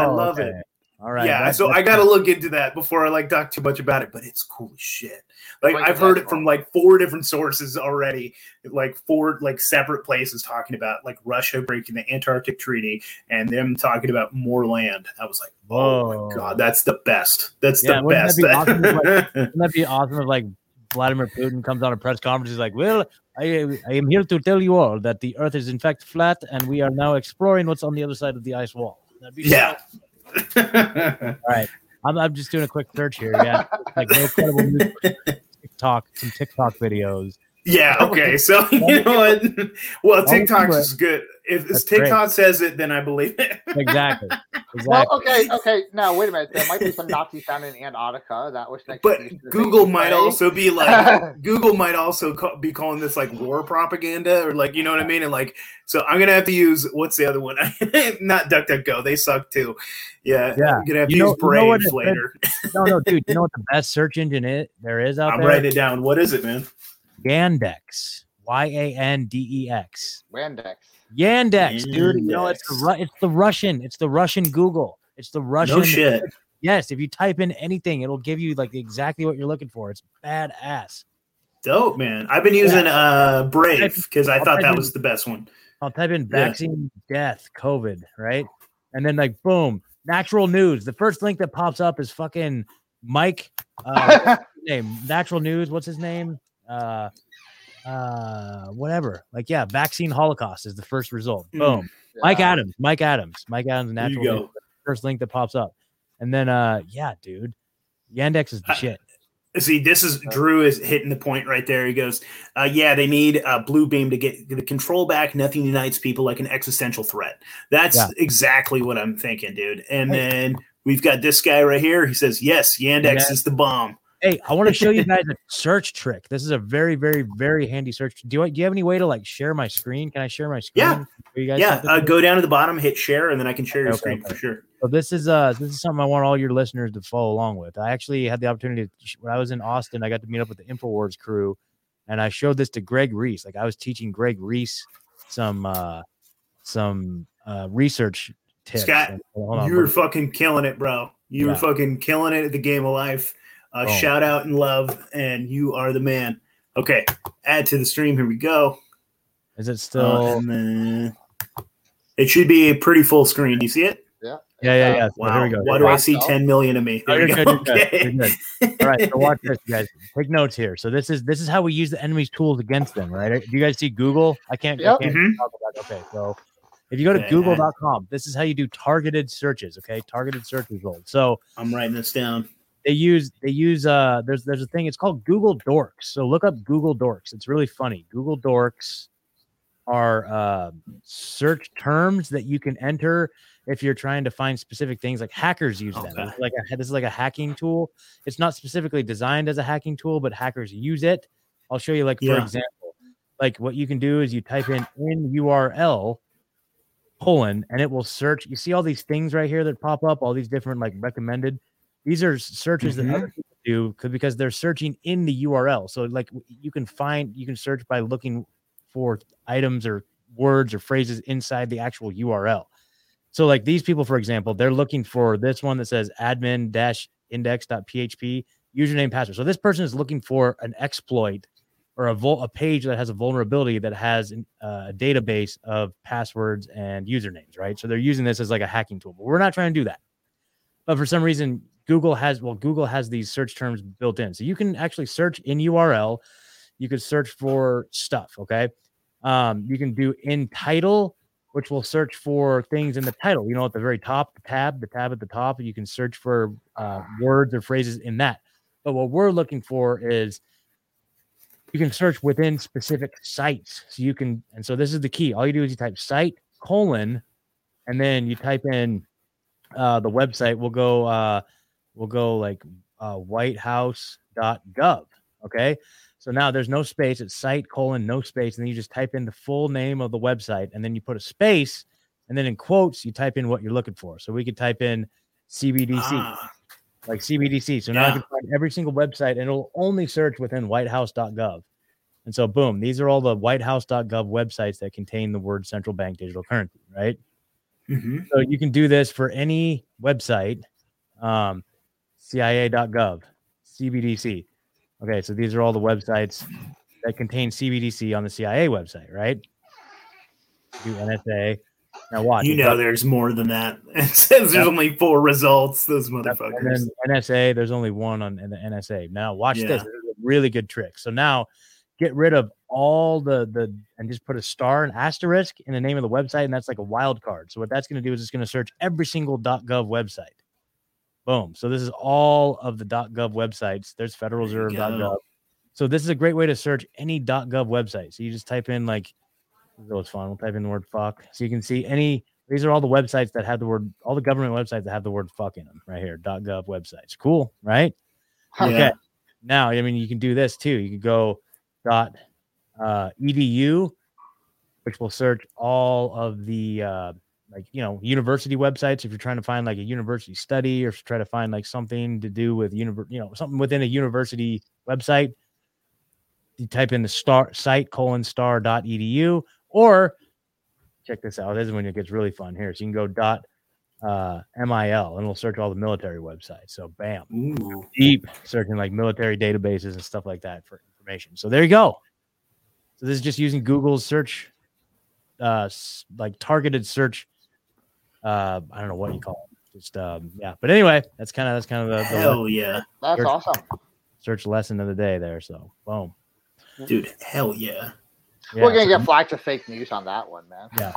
I Oh, love okay. it. All right. yeah, that's- so I got to look into that before I like talk too much about it. But it's cool as shit. Like Break I've heard it from like four different sources already, like four like separate places talking about like Russia breaking the Antarctic Treaty and them talking about more land. I was like, oh my oh. god, that's the best. That's Yeah, the wouldn't best. that be awesome if, like, Wouldn't that be awesome if like Vladimir Putin comes on a press conference? He's like, "Well, I, I am here to tell you all that the Earth is in fact flat, and we are now exploring what's on the other side of the ice wall." That'd be so- yeah. All right. I'm, I'm just doing a quick search here. Yeah. Like no credible news. TikTok, some TikTok videos. Yeah. Okay. So you know what? Well, Don't do TikTok's it. is good. If That's TikTok says it, then I believe it. Exactly. Exactly. well okay okay now wait a minute there might be some nazis found in antarctica that was next But Google might right? also be like Google might also ca- be calling this like war propaganda or like you know what I mean and like so I'm gonna have to use what's the other one not DuckDuckGo they suck too yeah Yeah. I'm gonna have to know- use you know Brave it- later no, no, dude. You know what the best search engine is there is out I'm there? writing it down what is it man Yandex. Y A N D E X. Yandex. Yandex, dude. You know it's the Ru- it's the Russian. It's the Russian Google. It's the Russian. no shit Yes, if you type in anything, it'll give you like exactly what you're looking for. It's badass. Dope, man. I've been using uh Brave because I I'll thought that in- was the best one. I'll type in Yeah. vaccine death COVID, right? And then like boom, natural news. The first link that pops up is fucking Mike. Uh, name natural news. What's his name? Uh, uh, whatever. Like yeah, vaccine holocaust is the first result. Mm. Boom. Mike Adams. Mike Adams. Mike Adams. There you Natural go. First link that pops up, and then uh, yeah, dude, Yandex is the I- shit. See, this is Drew is hitting the point right there. He goes, uh, "Yeah, they need uh, Blue Beam to get the control back. Nothing unites people like an existential threat." That's Yeah. exactly what I'm thinking, dude. And Hey. then we've got this guy right here. He says, "Yes, Yandex Yeah. is the bomb." Hey, I want to show you guys a search trick. This is a very, very, very handy search. Do you do you have any way to like share my screen? Can I share my screen? Yeah. you guys Yeah, uh, go down to the bottom, hit share, and then I can share your Okay, screen okay. for sure. So this is uh this is something I want all your listeners to follow along with. I actually had the opportunity to, when I was in Austin, I got to meet up with the Infowars crew, and I showed this to Greg Reese. Like I was teaching Greg Reese some uh some uh research tips. Scott, And- on, you were fucking killing it, bro. You were fucking killing it at the game of life. Uh, Oh. Shout out and love, and you are the man. Okay, add to the stream. Here we go. is it Uh, still? and then it should be a pretty full screen. Do you see it? Yeah. yeah, yeah, Uh, yeah. So Wow. here we go. Why do I see out. 10 million of me? Oh, There you're we good, go. you're good, Okay. you're good. All right, so watch this, you guys. Take notes here. So this is this is how we use the enemy's tools against them, right? Do you guys see Google? I can't. Yep. I can't Mhm. talk about. Okay, so if you go to Okay. Google.com, this is how you do targeted searches. Okay, targeted search results. So I'm writing this down. They use they use uh there's there's a thing. It's called Google Dorks. So look up Google Dorks. It's really funny. Google Dorks are uh, search terms that you can enter if you're trying to find specific things like hackers use them Okay. It's like a, this is like a hacking tool it's not specifically designed as a hacking tool but hackers use it i'll show you like for example like what you can do is you type in in url colon and it will search you see all these things right here that pop up all these different like recommended these are searches Mhm. that other people do 'cause- because they're searching in the url so like you can find you can search by looking for items or words or phrases inside the actual url so like these people for example they're looking for this one that says admin dash index.php username password so this person is looking for an exploit or a, vul- a page that has a vulnerability that has an- uh, a database of passwords and usernames, right? So they're using this as like a hacking tool, but we're not trying to do that. But for some reason, Google has well, Google has these search terms built in, so you can actually search in URL. You could search for stuff. Okay, um, you can do in title, which will search for things in the title. You know, at the very top, the tab, the tab at the top. You can search for uh, words or phrases in that. But what we're looking for is you can search within specific sites. So you can, and so this is the key. All you do is you type site colon, and then you type in uh, the website. We'll go, uh, we'll go like uh, whitehouse.gov. Okay. So now there's no space. It's site colon, no space. And then you just type in the full name of the website and then you put a space. And then in quotes, you type in what you're looking for. So we could type in CBDC Ah, like CBDC. So now I can find every single website and it'll only search within whitehouse.gov. And so, boom, these are all the whitehouse.gov websites that contain the word central bank digital currency, right? mhm. So you can do this for any website, um, CIA.gov, CBDC. Okay, so these are all the websites that contain CBDC on the CIA website, right? Do NSA. Now watch. You know, there's more than that. It says there's only four results. Those motherfuckers. And then NSA, there's only one on the NSA. Now watch Yeah. this. This is a really good trick. So now get rid of all the the and just put a star and asterisk in the name of the website, and that's like a wild card. So what that's going to do is it's going to search every single .gov website. Boom. So this is all of the .gov websites. There's Federal There you So this is a great way to search any .gov website. So you just type in like, oh, it's fun. We'll type in the word fuck. So you can see any. These are all the websites that have the word. All the government websites that have the word fuck in them. Right here, .gov websites. Cool, right? Yeah. Okay. Now, I mean, you can do this too. You could go dot uh, edu, which will search all of the uh, like you know university websites. If you're trying to find like a university study, or try to find like something to do with univer- you know something within a university website, you type in the star site colon star dot edu, or check this out. This is when it gets really fun here. So you can go dot uh, MIL, and it'll search all the military websites. So, bam, Ooh. deep searching like military databases and stuff like that for information. So there you go. So this is just using Google's search, uh, like targeted search. Uh, I don't know what you call it. Just um, yeah. But anyway, that's kind of that's kind of the, the Hell yeah, That's Yours- awesome. search lesson of the day there. So boom. dude. Hell yeah. Yeah, We're gonna get flagged for fake news on that one, man. yeah.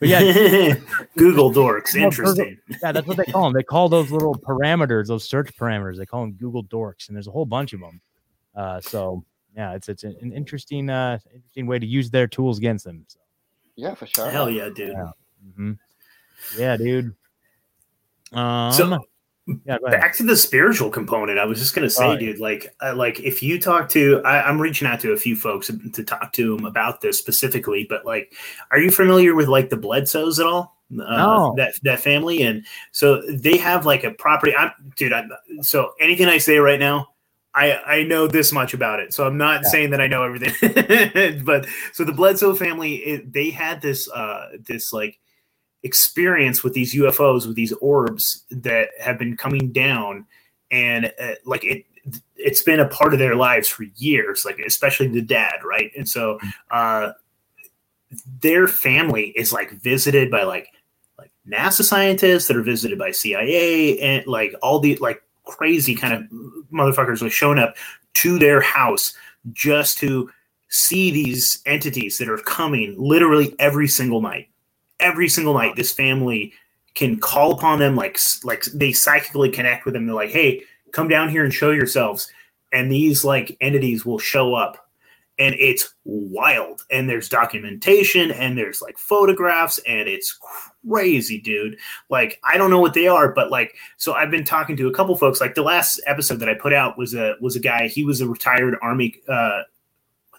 But yeah, Google dorks. Interesting. yeah, that's what they call them. They call those little parameters, those search parameters. They call them Google Dorks, and there's a whole bunch of them. Uh, so yeah, it's it's an interesting uh interesting way to use their tools against them. So, Yeah, for sure. Hell yeah, dude. Yeah. mhm. Yeah, dude. Um, So yeah, back to the spiritual component, I was just gonna say, Right. dude, like, uh, like if you talk to, I, I'm reaching out to a few folks to talk to them about this specifically, but like, are you familiar with like the Bledsoes at all? Uh, No. That that family, and so they have like a property. I'm, dude. I'm, so anything I say right now, I I know this much about it, so I'm not Yeah. saying that I know everything. but so the Bledsoe family, it, they had this uh this like experience with these UFOs, with these orbs that have been coming down, and uh, like it, it's been a part of their lives for years. Like especially the dad, right? And so, uh, their family is like visited by like like NASA scientists that are visited by CIA and like all the like crazy kind of motherfuckers are showing up to their house just to see these entities that are coming literally every single night every single night this family can call upon them like like they psychically connect with them. They're like hey come down here and show yourselves. And these like entities will show up and it's wild. And there's documentation and there's like photographs and it's crazy dude. Like i don't know what they are but like so i've been talking to a couple folks. Like the last episode that i put out was a was a guy he was a retired army uh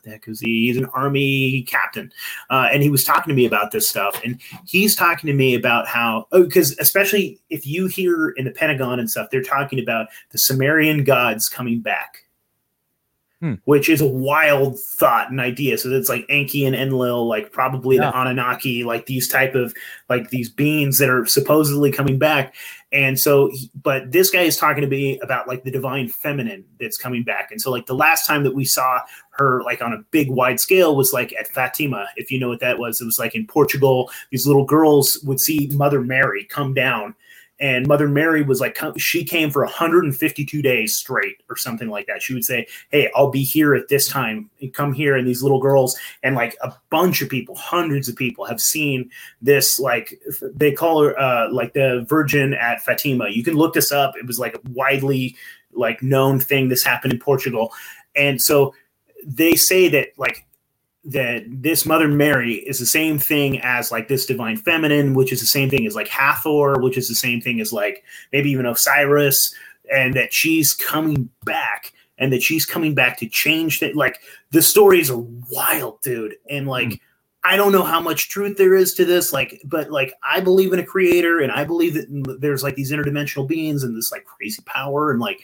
what the heck is he? He's an army captain. Uh, and he was talking to me about this stuff and he's talking to me about how because especially if you hear in the pentagon and stuff they're talking about the sumerian gods coming back. Hmm. which is a wild thought and idea. So it's like enki and enlil like probably Yeah. the anunnaki like these type of like these beings that are supposedly coming back and so but this guy is talking to me about like the divine feminine that's coming back and so like the last time that we saw her like on a big wide scale was like at Fatima. If you know what that was, it was like in Portugal. These little girls would see Mother Mary come down, and Mother Mary was like she came for 152 days straight or something like that. She would say, "Hey, I'll be here at this time. Come here." And these little girls and like a bunch of people, hundreds of people, have seen this. Like they call her uh, like the Virgin at Fatima. You can look this up. It was like a widely like known thing. This happened in Portugal, and so they say that like that this mother mary is the same thing as like this divine feminine which is the same thing as like hathor which is the same thing as like maybe even osiris and that she's coming back and that she's coming back to change that like the stories are wild dude and like hmm. I don't know how much truth there is to this, like, but like I believe in a creator, and I believe that there's like these interdimensional beings and this like crazy power, and like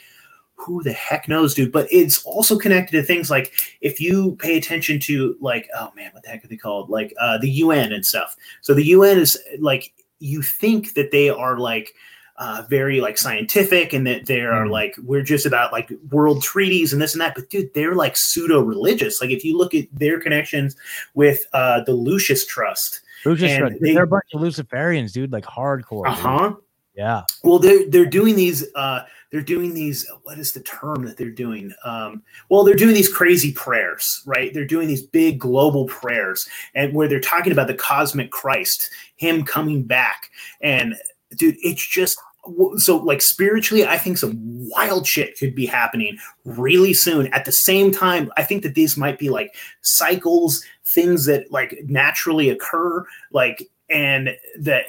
who the heck knows, dude? But it's also connected to things like if you pay attention to like, oh man, what the heck are they called? Like uh, the UN and stuff. So the UN is like you think that they are like uh, very like scientific and that they are Mm. like we're just about like world treaties and this and that. But dude, they're like pseudo religious. Like if you look at their connections with uh, the Lucius Trust, Lucius, and Trust, they- they're a bunch of Luciferians, dude, like hardcore. uh dude. huh. Yeah. Well, they're they're doing these. Uh, they're doing these. What is the term that they're doing? Um, well, they're doing these crazy prayers, right? They're doing these big global prayers, and where they're talking about the cosmic Christ, Him coming back, and dude, it's just so like spiritually. I think some wild shit could be happening really soon. At the same time, I think that these might be like cycles, things that like naturally occur, like and that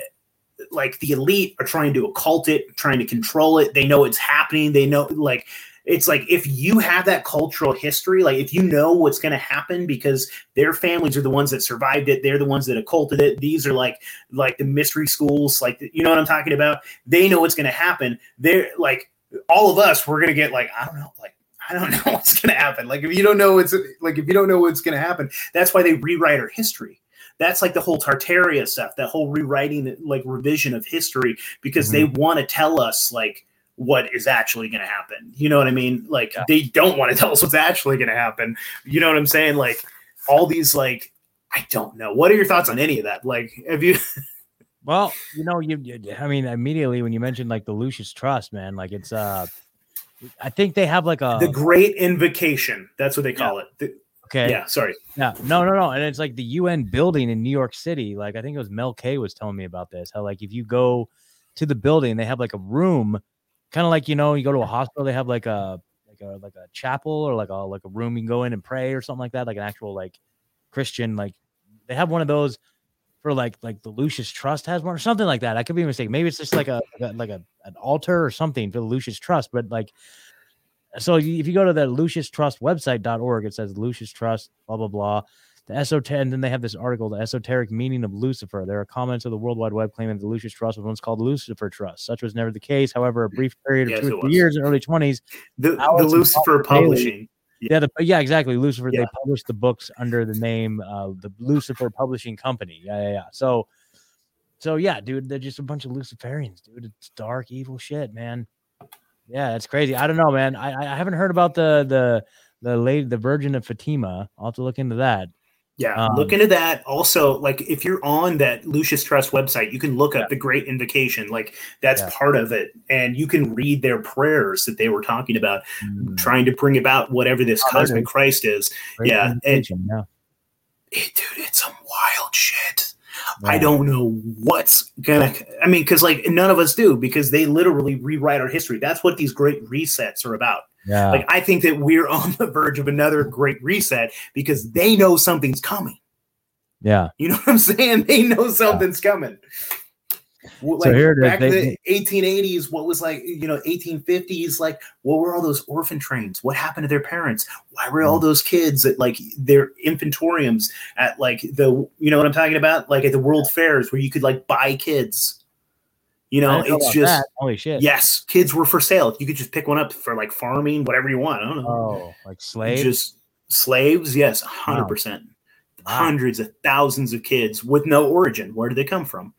like the elite are trying to occult it, trying to control it. They know it's happening. They know like it's like if you have that cultural history, like if you know what's going to happen because their families are the ones that survived it, they're the ones that occulted it. These are like like the mystery schools, like you know what I'm talking about. They know what's going to happen. They're like all of us. We're going to get like I don't know, like I don't know what's going to happen. Like if you don't know what's like if you don't know what's going to happen, that's why they rewrite our history. That's like the whole Tartaria stuff, that whole rewriting, like revision of history, because mm-hmm. they want to tell us like what is actually going to happen. You know what I mean? Like yeah. they don't want to tell us what's actually going to happen. You know what I'm saying? Like all these like I don't know. What are your thoughts on any of that? Like have you Well, you know, you, you I mean immediately when you mentioned like the Lucius Trust, man, like it's uh I think they have like a the Great Invocation. That's what they call yeah. it. Okay. Yeah. Sorry. Yeah. No. No. No. And it's like the UN building in New York City. Like I think it was Mel K was telling me about this. How like if you go to the building, they have like a room, kind of like you know you go to a hospital. They have like a like a like a chapel or like a like a room you can go in and pray or something like that. Like an actual like Christian like they have one of those for like like the Lucius Trust has one or something like that. I could be mistaken. Maybe it's just like a like a an altar or something for the Lucius Trust, but like so if you go to the Lucis Trust website.org, it says Lucius Trust, blah blah blah. The esoteric, and then they have this article, the esoteric meaning of Lucifer. There are comments of the World Wide Web claiming that the Lucis Trust was once called Lucifer Trust. Such was never the case. However, a brief period of yes, two years in early twenties, the, the Lucifer Publishing. Yeah, the, yeah, exactly. Lucifer. Yeah. They published the books under the name uh, the Lucifer Publishing Company. Yeah, yeah, yeah. So, so yeah, dude, they're just a bunch of Luciferians, dude. It's dark, evil shit, man. Yeah, that's crazy. I don't know, man. I, I haven't heard about the the the lady, the Virgin of Fatima. I'll have to look into that. Yeah, um, look into that. Also, like if you're on that Lucius Trust website, you can look up yeah. the Great Invocation. Like that's yeah. part of it, and you can read their prayers that they were talking about, mm. trying to bring about whatever this oh, cosmic Christ is. Great yeah, and, yeah. It, dude, it's some wild shit. I don't know what's gonna. I mean, because like none of us do, because they literally rewrite our history. That's what these great resets are about. Yeah. Like I think that we're on the verge of another great reset because they know something's coming. Yeah. You know what I'm saying? They know something's yeah. coming. Like so here back in the 1880s, what was like, you know, 1850s, like, what were all those orphan trains? What happened to their parents? Why were all mm. those kids at like their infantoriums at like the, you know what I'm talking about? Like at the world fairs where you could like buy kids. You know, it's just that. holy shit. Yes, kids were for sale. You could just pick one up for like farming, whatever you want. I don't know. Oh, like slaves? Just slaves, yes, hundred wow. percent. Hundreds of thousands of kids with no origin. Where did they come from?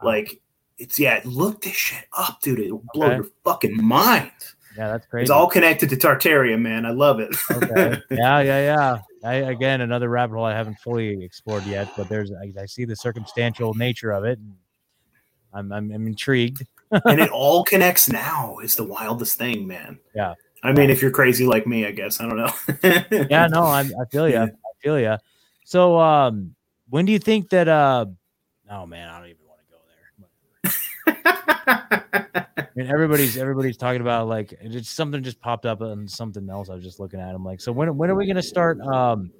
Wow. Like it's yeah, look this shit up, dude. It'll blow okay. your fucking mind. Yeah, that's crazy. It's all connected to Tartaria, man. I love it. okay. Yeah, yeah, yeah. I, again, another rabbit hole I haven't fully explored yet, but there's I, I see the circumstantial nature of it. I'm, I'm, I'm intrigued. and it all connects now. Is the wildest thing, man. Yeah. I mean, if you're crazy like me, I guess I don't know. yeah, no, I, I feel you. I feel you. So, um, when do you think that? uh Oh man, I don't even I mean, everybody's everybody's talking about like it's something just popped up and something else. I was just looking at. I'm like, so when when are we gonna start? Um,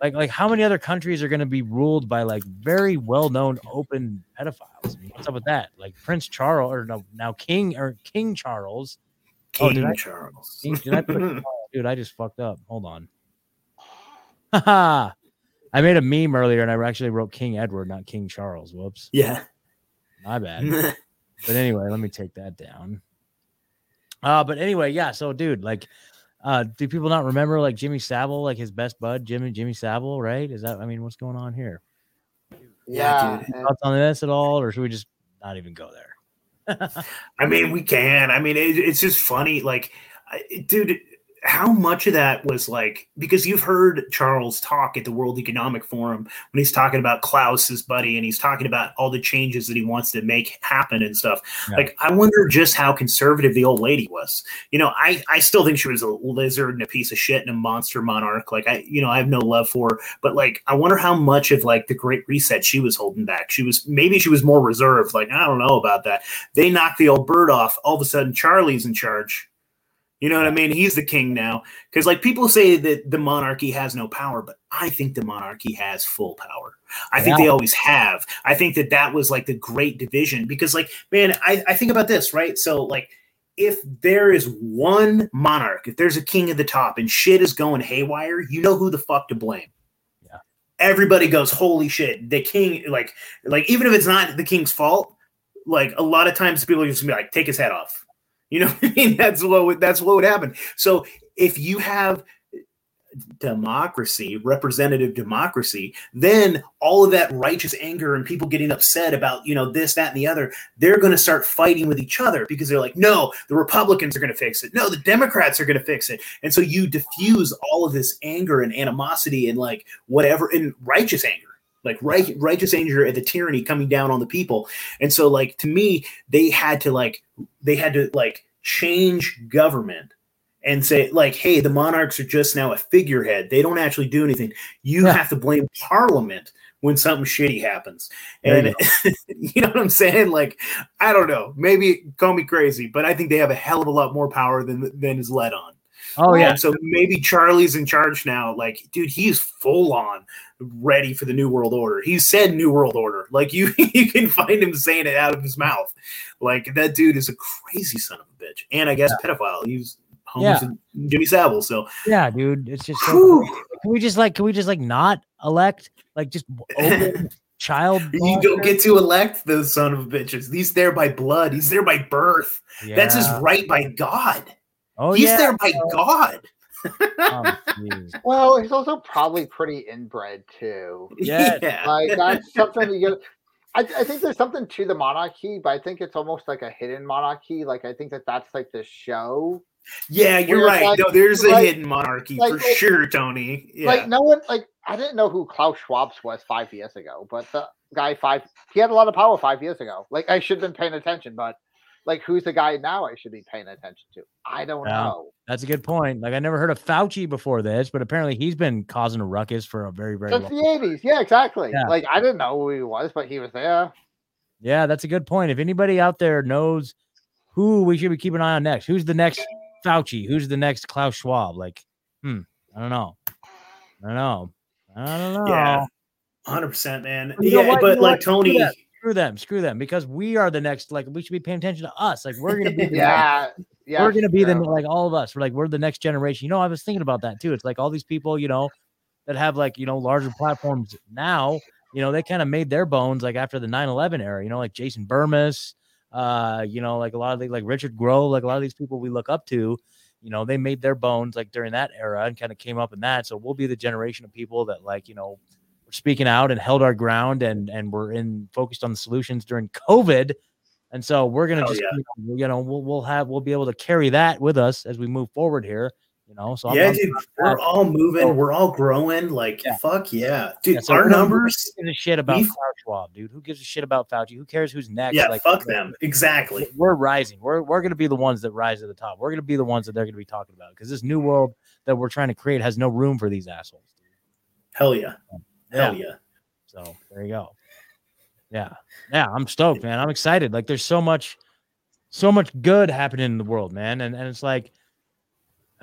like like how many other countries are gonna be ruled by like very well known open pedophiles? I mean, what's up with that? Like Prince Charles or no, now King or King Charles. King oh, did I, Charles. King, did I put, oh, dude, I just fucked up. Hold on. I made a meme earlier and I actually wrote King Edward, not King Charles. Whoops. Yeah. My bad. but anyway, let me take that down. Uh, but anyway, yeah. So, dude, like, uh, do people not remember like Jimmy Savile, like his best bud, Jimmy Jimmy Savile, right? Is that I mean, what's going on here? Yeah, dude. Thoughts on this at all, or should we just not even go there? I mean, we can. I mean, it, it's just funny. Like, dude, how much of that was like because you've heard Charles talk at the World Economic Forum when he's talking about Klaus's buddy and he's talking about all the changes that he wants to make happen and stuff. Yeah. Like I wonder just how conservative the old lady was. You know, I I still think she was a lizard and a piece of shit and a monster monarch. Like I you know, I have no love for her, but like I wonder how much of like the great reset she was holding back. She was maybe she was more reserved. Like I don't know about that. They knocked the old bird off. All of a sudden Charlie's in charge you know what I mean? He's the king now. Because like people say that the monarchy has no power, but I think the monarchy has full power. I yeah. think they always have. I think that that was like the great division because like man, I, I think about this right. So like if there is one monarch, if there's a king at the top and shit is going haywire, you know who the fuck to blame. Yeah. Everybody goes, holy shit, the king, like, like even if it's not the king's fault, like a lot of times people are just gonna be like, take his head off you know I mean? That's what that's what would happen. So if you have democracy, representative democracy, then all of that righteous anger and people getting upset about, you know, this, that, and the other, they're going to start fighting with each other because they're like, no, the Republicans are going to fix it. No, the Democrats are going to fix it. And so you diffuse all of this anger and animosity and like whatever, and righteous anger like right, righteous anger at the tyranny coming down on the people. And so like to me they had to like they had to like change government and say like hey the monarchs are just now a figurehead. They don't actually do anything. You yeah. have to blame parliament when something shitty happens. And you, you, know what i'm saying? Like i don't know. Maybe call me crazy but i think they have a hell of a lot more power than than is led on oh yeah so maybe charlie's in charge now like dude he's full on ready for the new world order he said new world order like you you can find him saying it out of his mouth like that dude is a crazy son of a bitch and i guess yeah. pedophile he's yeah. Jimmy Savile. So yeah, dude, it's just so can we just like can we just like not elect like just open child? You don't get to elect those son of bitches. He's there by blood. He's there by birth. Yeah. That's his right by God. Oh, he's yeah. there by God. oh, well, he's also probably pretty inbred too. Yeah, like that's something you get. I, I, think there's something to the monarchy, but I think it's almost like a hidden monarchy. Like I think that that's like the show yeah, you're right. Like, no, there's a like, hidden monarchy like, for sure, Tony. Yeah. Like no one like I didn't know who Klaus Schwab was five years ago, but the guy five he had a lot of power five years ago. Like I should have been paying attention, but like who's the guy now I should be paying attention to? I don't yeah, know. That's a good point. Like I never heard of Fauci before this, but apparently he's been causing a ruckus for a very, very since the eighties. Yeah, exactly. Yeah. Like I didn't know who he was, but he was there. Yeah, that's a good point. If anybody out there knows who we should be keeping an eye on next, who's the next Fauci? Who's the next Klaus Schwab? Like, hmm, I don't know. I don't know. I don't know. Yeah, hundred percent, man. You yeah, but like Tony, screw them, screw them, because we are the next. Like, we should be paying attention to us. Like, we're gonna be. yeah, yeah. We're gonna be the like all of us. We're like we're the next generation. You know, I was thinking about that too. It's like all these people, you know, that have like you know larger platforms now. You know, they kind of made their bones like after the 9-11 era. You know, like Jason Bermas uh, you know, like a lot of the, like Richard Grove, like a lot of these people we look up to, you know, they made their bones like during that era and kind of came up in that. So we'll be the generation of people that like, you know, speaking out and held our ground and and we're in focused on the solutions during COVID. And so we're gonna just yeah. you know we'll we'll have we'll be able to carry that with us as we move forward here. You know, so yeah, I'm, dude, we're all moving, we're all growing. Like, yeah. fuck yeah, dude. Yeah, so our numbers. Gives a shit about Klaus Schwab, dude? Who gives a shit about Fauci? Who cares who's next? Yeah, like, fuck them. Exactly. We're rising. We're we're gonna be the ones that rise to the top. We're gonna be the ones that they're gonna be talking about because this new world that we're trying to create has no room for these assholes. Dude. Hell yeah. Hell yeah. So there you go. Yeah, yeah. I'm stoked, man. I'm excited. Like, there's so much, so much good happening in the world, man, and and it's like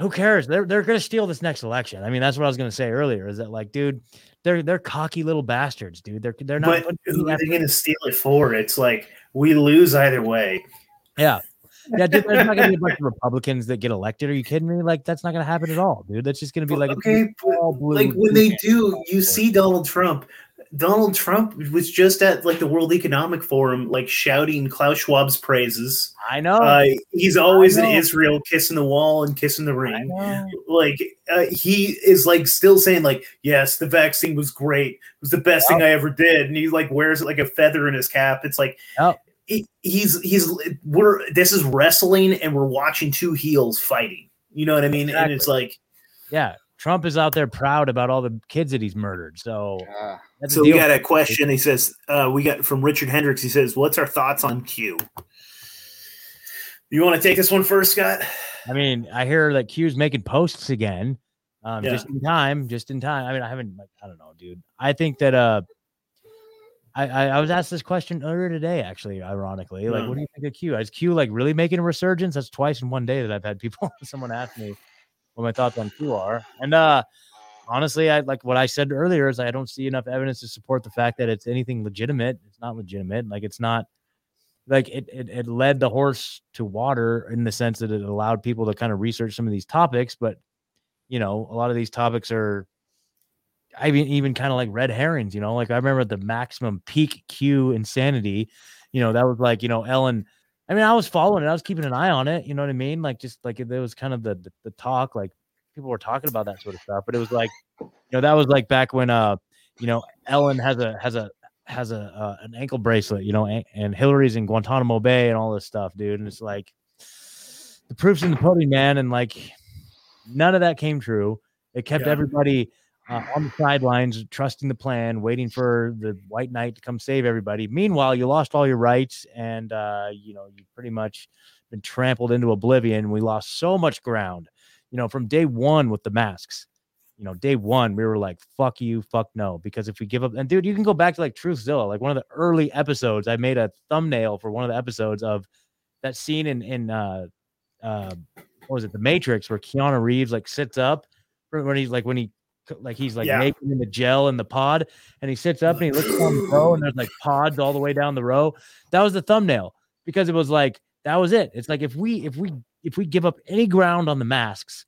who cares? They're they're gonna steal this next election. I mean, that's what I was gonna say earlier. Is that like, dude, they're they're cocky little bastards, dude. They're they're not. But who are they gonna steal it for? It's like we lose either way. Yeah, yeah, dude. There's not gonna be a bunch of Republicans that get elected. Are you kidding me? Like that's not gonna happen at all, dude. That's just gonna be like okay, but, like when they do, you see Donald Trump Donald Trump was just at like the World Economic Forum, like shouting Klaus Schwab's praises. I know. Uh, he's always know. in Israel, kissing the wall and kissing the ring. Like uh, he is like still saying like, yes, the vaccine was great. It was the best yep. thing I ever did. And he like wears it like a feather in his cap. It's like yep. He, he's he's we're this is wrestling and we're watching two heels fighting. You know what I mean? Exactly. And it's like, yeah, Trump is out there proud about all the kids that he's murdered. So, uh, so we got a question. He says, uh, we got from Richard Hendricks. He says, What's our thoughts on Q? You want to take this one first, Scott? I mean, I hear that Q's making posts again. Um, yeah. just in time, just in time. I mean, I haven't like, I don't know, dude. I think that uh I, I, I was asked this question earlier today, actually, ironically. Like, what do you think of Q? Is Q like really making a resurgence? That's twice in one day that I've had people someone ask me what my thoughts on Q are. And uh honestly, I like what I said earlier is I don't see enough evidence to support the fact that it's anything legitimate. It's not legitimate. Like it's not like it, it, it led the horse to water in the sense that it allowed people to kind of research some of these topics, but you know, a lot of these topics are I mean even kind of like red herrings, you know, like I remember the maximum peak Q insanity, you know, that was like, you know, Ellen I mean, I was following it. I was keeping an eye on it. You know what I mean? Like just like there was kind of the, the, the talk, like people were talking about that sort of stuff, but it was like, you know, that was like back when uh, you know, Ellen has a has a has a uh, an ankle bracelet, you know, and, and Hillary's in Guantanamo Bay and all this stuff, dude. And it's like the proof's in the pudding, man. And like none of that came true. It kept Yeah. everybody uh, on the sidelines, trusting the plan, waiting for the White Knight to come save everybody. Meanwhile, you lost all your rights, and uh, you know you pretty much been trampled into oblivion. We lost so much ground, you know, from day one with the masks. You know, day one we were like, "Fuck you, fuck no," because if we give up, and dude, you can go back to like Truthzilla, like one of the early episodes. I made a thumbnail for one of the episodes of that scene in in uh, uh, what was it, The Matrix, where Keanu Reeves like sits up when he's like when he like he's like Yeah. making in the gel in the pod, and he sits up and he looks down the row, and there's like pods all the way down the row. That was the thumbnail because it was like that was it. It's like if we if we if we give up any ground on the masks,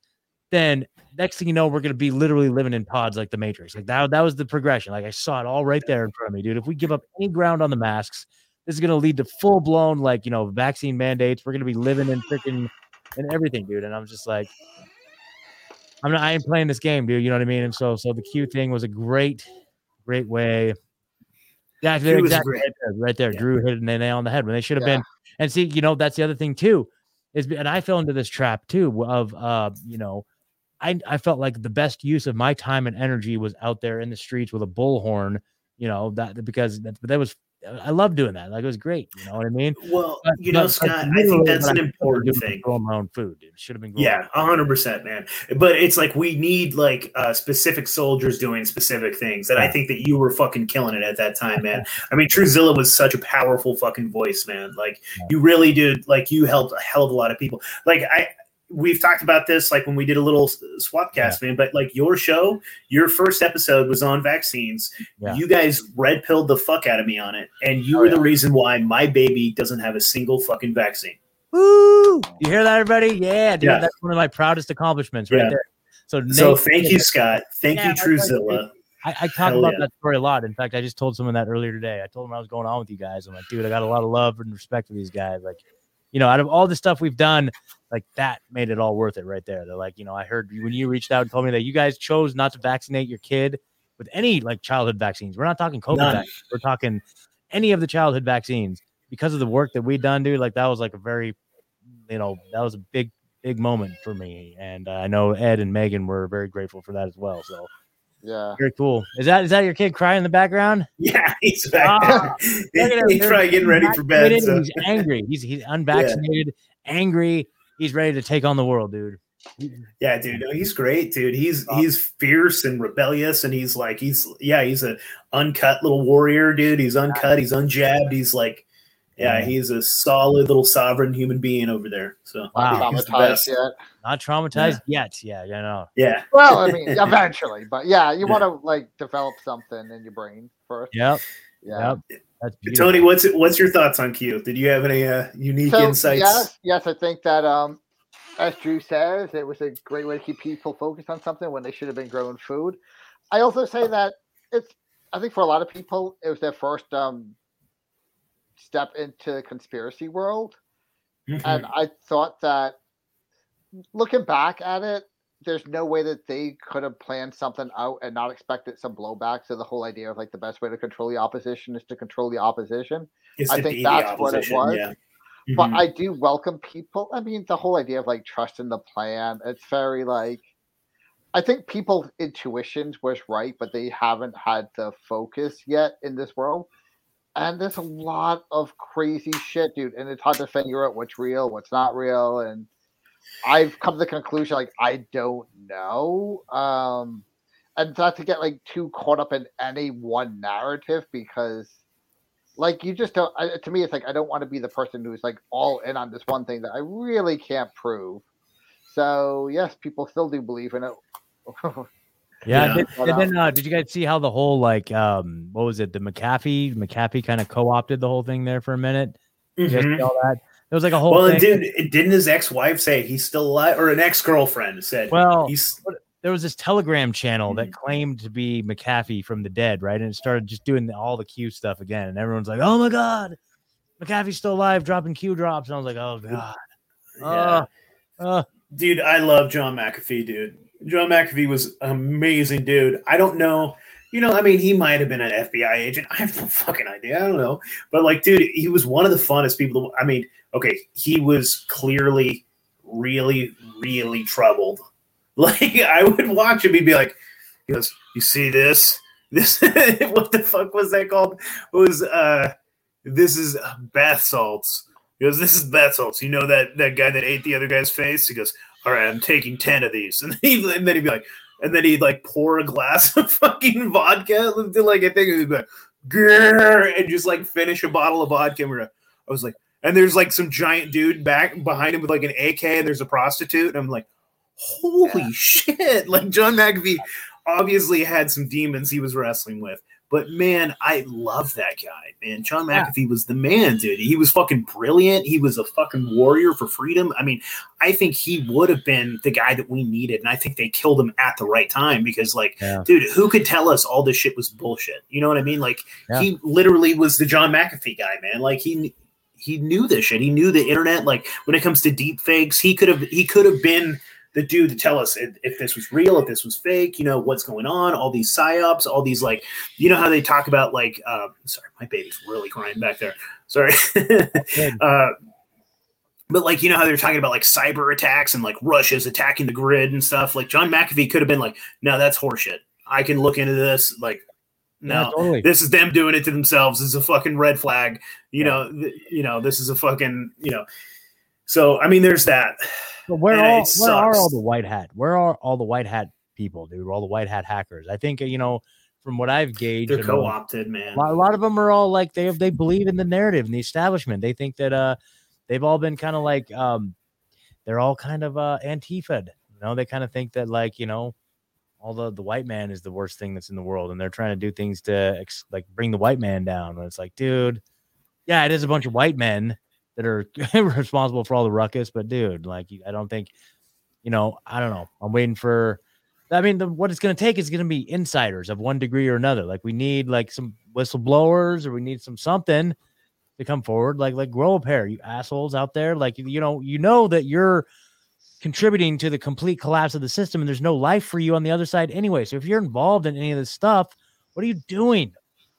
then next thing you know, we're gonna be literally living in pods like the Matrix. Like that that was the progression. Like I saw it all right there in front of me, dude. If we give up any ground on the masks, this is gonna lead to full blown like you know vaccine mandates. We're gonna be living in freaking and everything, dude. And I'm just like, I'm not. I ain't playing this game, dude. You know what I mean? And so, so the Q thing was a great, great way. Yeah, was exactly right there. Right there. Yeah. Drew hit the nail on the head when they should have Yeah. been. And see, you know, that's the other thing too, is and I fell into this trap too of uh, you know, I I felt like the best use of my time and energy was out there in the streets with a bullhorn, you know, that because that, that was I love doing that. Like it was great. You know what I mean? Well, But- you know, but- Scott, I think that's an I important thing. Growing my own food, dude. Should have been. Yeah, hundred percent, man. But it's like we need like uh, specific soldiers doing specific things, and I think that you were fucking killing it at that time, man. I mean, Truthzilla was such a powerful fucking voice, man. Like you really did. Like you helped a hell of a lot of people. Like I, we've talked about this like when we did a little s- swap cast, man. But like your show, your first episode was on vaccines. Yeah. You guys red pilled the fuck out of me on it, and you Oh, were the reason why my baby doesn't have a single fucking vaccine. Woo! You hear that, everybody? Yeah, dude. Yeah. That's one of my proudest accomplishments right Yeah. there. So, So thank you, Scott. Thank Yeah, you, that's like- Truthzilla. I, I talk Hell about yeah. that story a lot. In fact, I just told someone that earlier today. I told them I was going on with you guys. I'm like, dude, I got a lot of love and respect for these guys. Like, you know, out of all the stuff we've done, like that made it all worth it right there. They're like, you know, I heard when you reached out and told me that you guys chose not to vaccinate your kid with any like childhood vaccines. We're not talking COVID We're talking any of the childhood vaccines because of the work that we done, dude. Like that was like a very, you know, that was a big, big moment for me. And uh, I know Ed and Megan were very grateful for that as well. So Yeah. very cool. Is that is that your kid crying in the background? Yeah, he's back. Ah, he's Look at him, probably getting ready for bed. So. He's angry. He's he's unvaccinated, angry. He's ready to take on the world, dude. Yeah, dude, no, he's great, dude. He's he's fierce and rebellious, and he's like he's yeah, he's a uncut little warrior, dude. He's uncut. He's unjabbed. He's like yeah, Yeah. he's a solid little sovereign human being over there. So Wow. Not traumatized yet. Not traumatized yet. Yeah, yeah, no. Yeah, Well, I mean, eventually, but yeah, you Yeah. want to like develop something in your brain first. Yep. Yeah. Yep. That's. Tony, what's what's your thoughts on Q? Did you have any uh, unique So insights? yes, yes, I think that um, as Drew says, it was a great way to keep people focused on something when they should have been growing food. I also say that it's, I think for a lot of people, it was their first um step into the conspiracy world. Mhm. and I thought that looking back at it, there's no way that they could have planned something out and not expected some blowback. So the whole idea of like the best way to control the opposition is to control the opposition. Is I think that's what it was. Yeah. But Mhm. I do welcome people. I mean, the whole idea of like trusting the plan, it's very like I think people's intuitions was right, but they haven't had the focus yet in this world. And there's a lot of crazy shit, dude. And it's hard to figure out what's real, what's not real. And I've come to the conclusion like I don't know. Um and not to get like too caught up in any one narrative because like you just don't I, to me it's like i don't want to be the person who's like all in on this one thing that i really can't prove so yes people still do believe in it Yeah. Yeah. Did, But, and then uh, did you guys see how the whole like um what was it the McAfee McAfee kind of co-opted the whole thing there for a minute? You guys Mhm. see all that? There was like a whole Well, thing. and didn't didn't his ex wife say he's still alive, or an ex girlfriend said well, he's there was this Telegram channel that Mhm. claimed to be McAfee from the dead, right? And it started just doing the, all the Q stuff again, and everyone's like, "Oh my god, McAfee's still alive, dropping Q drops." And I was like, "Oh god, yeah. uh, uh, dude. I love John McAfee, dude. John McAfee was an amazing dude. I don't know. You know, I mean, he might have been an FBI agent. I have no fucking idea. I don't know. But like, dude, he was one of the funnest people. To, I mean, okay, he was clearly really, really troubled. Like, I would watch him. He'd be like, he goes, "You see this? This what the fuck was that called? It was uh, this is bath salts." He goes, "This is bath salts." You know that that guy that ate the other guy's face? He goes, "All right, I'm taking ten of these," and, he, and then he'd be like, and then he'd like pour a glass of fucking vodka, like I think he'd be like, Grr, and just like finish a bottle of vodka. I was like, and there's like some giant dude back behind him with like an AK, and there's a prostitute, and I'm like, holy yeah. shit! Like John McAfee obviously had some demons he was wrestling with. But man, I love that guy, man. John McAfee yeah. was the man, dude. He was fucking brilliant. He was a fucking warrior for freedom. I mean, I think he would have been the guy that we needed. And I think they killed him at the right time because, like, yeah. dude, who could tell us all this shit was bullshit? You know what I mean? Like, yeah. he literally was the John McAfee guy, man. Like, he he knew this shit. He knew the internet. Like, when it comes to deep fakes, he could have he could have been – the dude to tell us if, if, this was real, if this was fake, you know, what's going on, all these psyops, all these like, you know how they talk about like, uh, sorry, my baby's really crying back there. Sorry. uh, but like, you know how they're talking about like cyber attacks and like Russia's attacking the grid and stuff. Like John McAfee could have been like, no, that's horseshit. I can look into this. Like, no, yeah, totally. this is them doing it to themselves. This is a fucking red flag. You yeah. know, th- you know, this is a fucking, you know. So I mean, there's that. But where all where are all the white hat? Where are all the white hat people, dude? All the white hat hackers. I think you know from what I've gauged, they're co-opted, man. A lot, a lot, of them are all like they they believe in the narrative and the establishment. They think that uh they've all been kind of like um they're all kind of uh antifa. You know, they kind of think that like you know all the the white man is the worst thing that's in the world, and they're trying to do things to ex- like bring the white man down. And it's like, dude, yeah, it is a bunch of white men that are responsible for all the ruckus. But dude, like I don't think, you know, I don't know. I'm waiting for. I mean, the, what it's going to take is going to be insiders of one degree or another. Like we need like some whistleblowers, or we need some something to come forward. Like like grow a pair, you assholes out there. Like you know, you know that you're contributing to the complete collapse of the system, and there's no life for you on the other side anyway. So if you're involved in any of this stuff, what are you doing?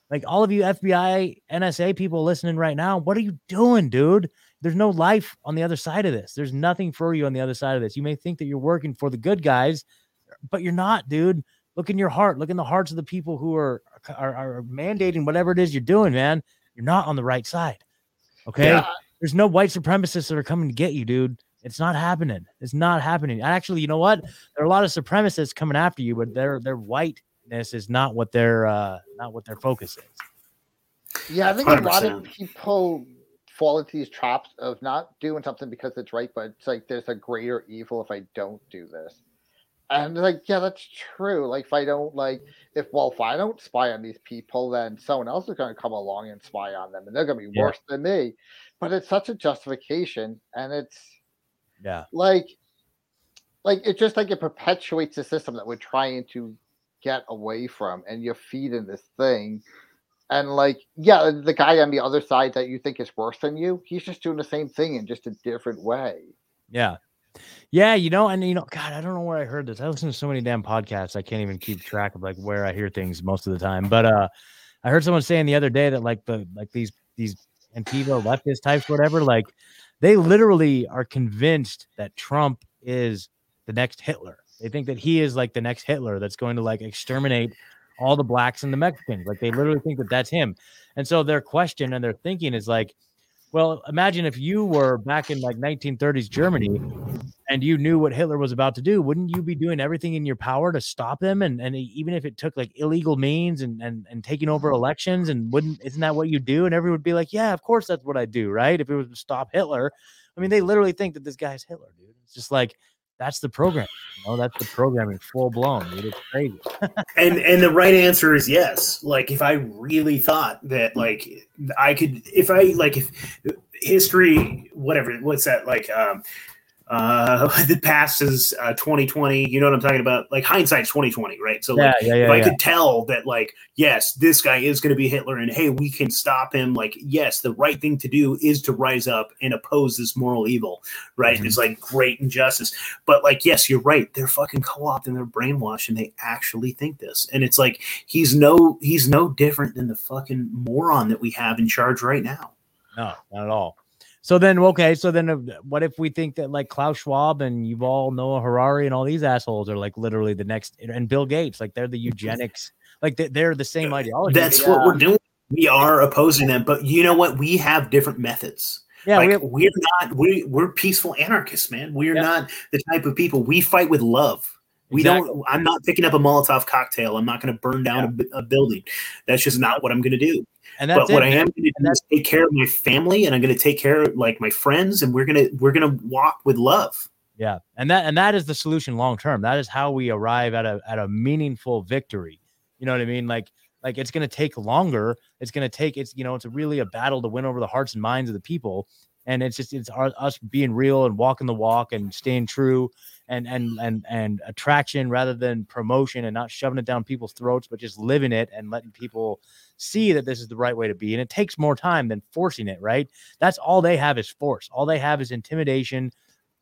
Like all of you FBI, NSA people listening right now, what are you doing, dude? There's no life on the other side of this. There's nothing for you on the other side of this. You may think that you're working for the good guys, but you're not, dude. Look in your heart. Look in the hearts of the people who are are, are mandating whatever it is you're doing, man. You're not on the right side. Okay. Yeah. There's no white supremacists that are coming to get you, dude. It's not happening. It's not happening. Actually, you know what? There are a lot of supremacists coming after you, but they're they're white this is not what their uh not what their focus is. Yeah, I think 100%. a lot of people fall into these traps of not doing something because it's right, but it's like there's a greater evil if I don't do this. And like, yeah, that's true. Like, if I don't like, if well, if I don't spy on these people, then someone else is going to come along and spy on them, and they're going to be yeah. worse than me. But it's such a justification, and it's yeah, like, like it's just like it perpetuates the system that we're trying to get away from and you're feeding this thing. And like yeah the guy on the other side that you think is worse than you he's just doing the same thing in just a different way. Yeah. Yeah you know and you know god i don't know where i heard this. I listen to so many damn podcasts i can't even keep track of like where i hear things most of the time. But uh i heard someone saying the other day that like the like these these antifa leftist types whatever like they literally are convinced that trump is the next hitler they think that he is like the next Hitler that's going to like exterminate all the blacks and the Mexicans. Like they literally think that that's him. And so their question and their thinking is like, well, imagine if you were back in like 1930s Germany and you knew what Hitler was about to do, wouldn't you be doing everything in your power to stop him? And and even if it took like illegal means and and, and taking over elections, and wouldn't isn't that what you do? And everyone would be like, yeah, of course that's what I do, right? If it was to stop Hitler, I mean, they literally think that this guy's Hitler, dude. It's just like that's the program. You know, that's the programming full blown, dude. It's crazy. and and the right answer is yes. Like if I really thought that like I could if I like if history whatever what's that like um uh the past is uh 2020 you know what i'm talking about like hindsight's 2020 right so like yeah, yeah, if i yeah. could tell that like yes this guy is going to be hitler and hey we can stop him like yes the right thing to do is to rise up and oppose this moral evil right Mhm. it's like great injustice but like yes you're right they're fucking co-opted and they're brainwashed and they actually think this and it's like he's no he's no different than the fucking moron that we have in charge right now No, not at all. So then, okay, so then, uh, what if we think that like Klaus Schwab and Yuval Noah Harari and all these assholes are like literally the next, and Bill Gates, like they're the eugenics, like they- they're the same ideology. That's what we're doing. We are opposing them, but you know what? We have different methods. yeah, like we have, we are not we we're peaceful anarchists, man. We are Yeah. not the type of people. We fight with love. We Exactly. don't. I'm not picking up a Molotov cocktail. I'm not going to burn down a a, building. That's just not what I'm going to do. And that's but what it. I am going to do is take care of my family, and I'm going to take care of like my friends, and we're gonna we're gonna walk with love. Yeah, and that and that is the solution long term. That is how we arrive at a at a meaningful victory. You know what I mean? Like like it's going to take longer. It's going to take it's you know it's really a battle to win over the hearts and minds of the people. And it's just it's our, us being real and walking the walk and staying true and and and and attraction rather than promotion and not shoving it down people's throats, but just living it and letting people see that this is the right way to be. And it takes more time than forcing it. Right? That's all they have is force. All they have is intimidation,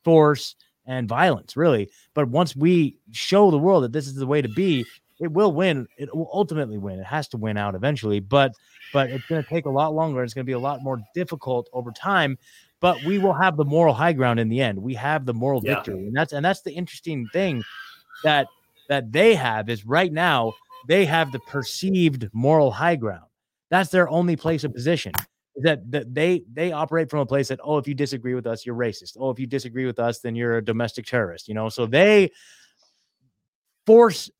force, and violence, really. But once we show the world that this is the way to be, it will win. It will ultimately win. It has to win out eventually, but but it's going to take a lot longer. It's going to be a lot more difficult over time. But we will have the moral high ground in the end. We have the moral Yeah. victory, and that's and that's the interesting thing that that they have is right now they have the perceived moral high ground. That's their only place of position. is That, that they they operate from a place that oh if you disagree with us you're racist oh if you disagree with us then you're a domestic terrorist you know so they force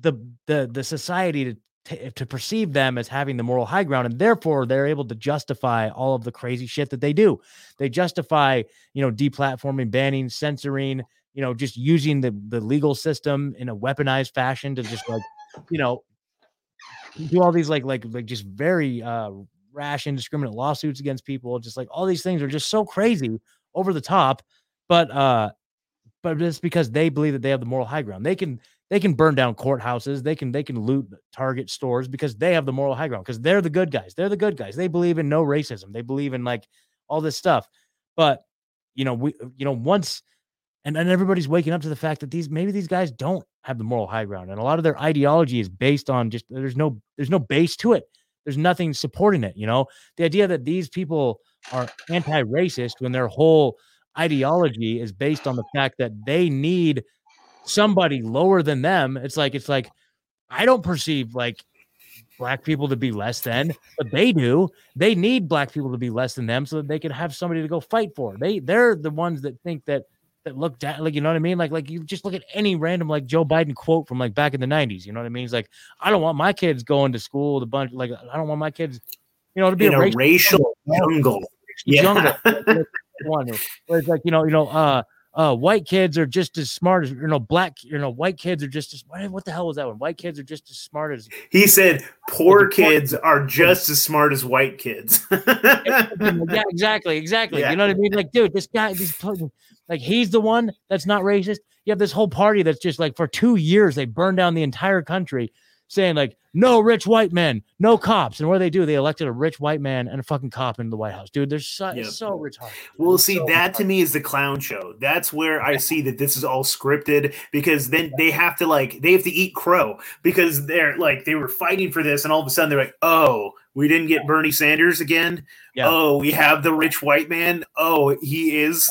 the the the society to to, to perceive them as having the moral high ground and therefore they're able to justify all of the crazy shit that they do. They justify you know deplatforming banning censoring you know just using the the legal system in a weaponized fashion to just like you know do all these like like like just very uh rash indiscriminate lawsuits against people just like all these things are just so crazy over the top but uh but it's because they believe that they have the moral high ground. They can they can burn down courthouses they can they can loot target stores because they have the moral high ground because they're the good guys they're the good guys they believe in no racism they believe in like all this stuff. But you know we uh, you know once and, and everybody's waking up to the fact that these maybe these guys don't have the moral high ground and a lot of their ideology is based on just there's no there's no base to it. There's nothing supporting it you know? The idea that these people are anti-racist when their whole ideology is based on the fact that they need somebody lower than them it's like it's like i don't perceive like black people to be less than but they do they need black people to be less than them so that they can have somebody to go fight for they they're the ones that think that that look down like you know what i mean like like you just look at any random like joe biden quote from like back in the 90s you know what i mean he's like i don't want my kids going to school with a bunch like i don't want my kids you know to be In a racial racial jungle. Yeah. jungle. One where it's like you know, you know, uh, uh, white kids are just as smart as you know, black, you know, white kids are just as what, the hell was that one? White kids are just as smart as He said, "Poor The poor- kids are just as smart as white kids." yeah, exactly, exactly. Yeah. You know what I mean? Like, dude, this guy, fucking- like he's the one that's not racist. You have this whole party that's just like for two years they burned down the entire country, saying like no rich white men, no cops. And what do they do? They elected a rich white man and a fucking cop into the White House, dude. They're so, Yep. it's so retarded. Well, It's see, so that to me is the clown show. That's where I see that this is all scripted because then they have to like they have to eat crow because they're like they were fighting for this, and all of a sudden they're like, "Oh, we didn't get Bernie Sanders again. Yeah. Oh, we have the rich white man. Oh, he is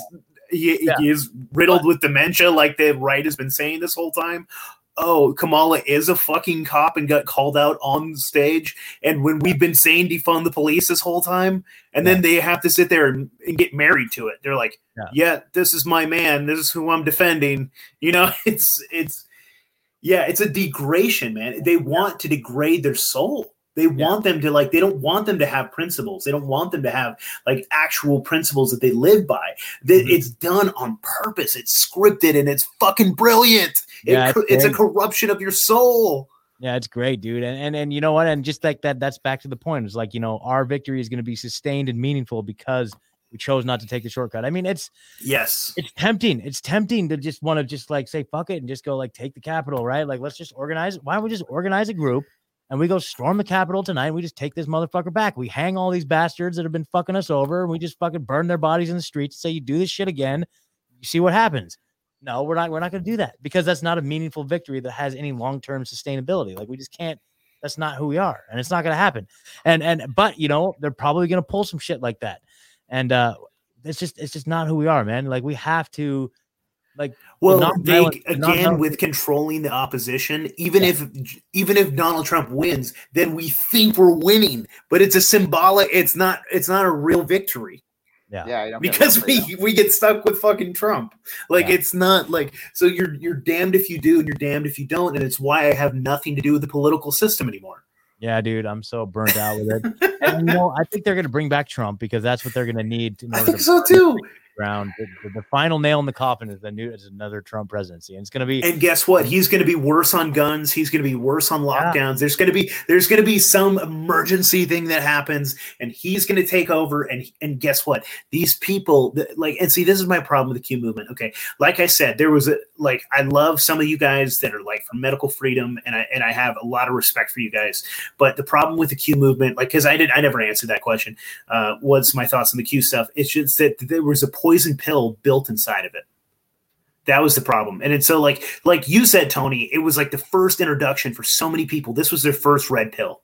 he, Yeah. he is riddled with dementia, like the right has been saying this whole time." Oh, Kamala is a fucking cop and got called out on stage. And when we've been saying defund the police this whole time, and then they have to sit there and, and get married to it. They're like, Yeah. yeah. this is my man. This is who I'm defending. You know, it's it's yeah, it's a degradation, man. They want to degrade their soul. They want them to like. They don't want them to have principles. They don't want them to have like actual principles that they live by. That Mhm. it's done on purpose. It's scripted and it's fucking brilliant. It Yeah, it's it's a corruption of your soul. Yeah, it's great, dude. And and and you know what? And just like that, that's back to the point. It's like, you know, our victory is going to be sustained and meaningful because We chose not to take the shortcut. I mean, it's yes, it's tempting. It's tempting to just want to just like say fuck it and just go like take the capital, right? Like let's just organize. Why don't we just organize a group and we go storm the capital tonight? And we just take this motherfucker back. We hang all these bastards that have been fucking us over, and we just fucking burn their bodies in the streets. Say you do this shit again, you see what happens. No, we're not. We're not going to do that because that's not a meaningful victory that has any long term sustainability. Like we just can't. That's not who we are, and it's not going to happen. And and but you know they're probably going to pull some shit like that and uh it's just it's just not who we are, man. Like we have to like well they again with controlling the opposition even yeah. if even if donald trump wins then we think we're winning but it's a symbolic it's not it's not a real victory yeah yeah because we we get stuck with fucking trump like yeah. it's not like so you're you're damned if you do and you're damned if you don't and it's why i have nothing to do with the political system anymore yeah, dude, I'm so burnt out with it. and you know, I think they're going to bring back Trump because that's what they're going to need. I think so too ground. The, the, final nail in the coffin is the new is another Trump presidency, and it's going to be. And guess what? He's going to be worse on guns. He's going to be worse on lockdowns. Yeah. There's going to be there's going to be some emergency thing that happens, and he's going to take over. And and guess what? These people like and see this is my problem with the Q movement. Okay, like I said, there was a like I love some of you guys that are like for medical freedom, and I and I have a lot of respect for you guys. But the problem with the Q movement, like because I did I never answered that question. Uh, what's my thoughts on the Q stuff? It's just that there was a poison pill built inside of it. That was the problem. And it's so like like you said, Tony, it was like the first introduction for so many people. This was their first red pill.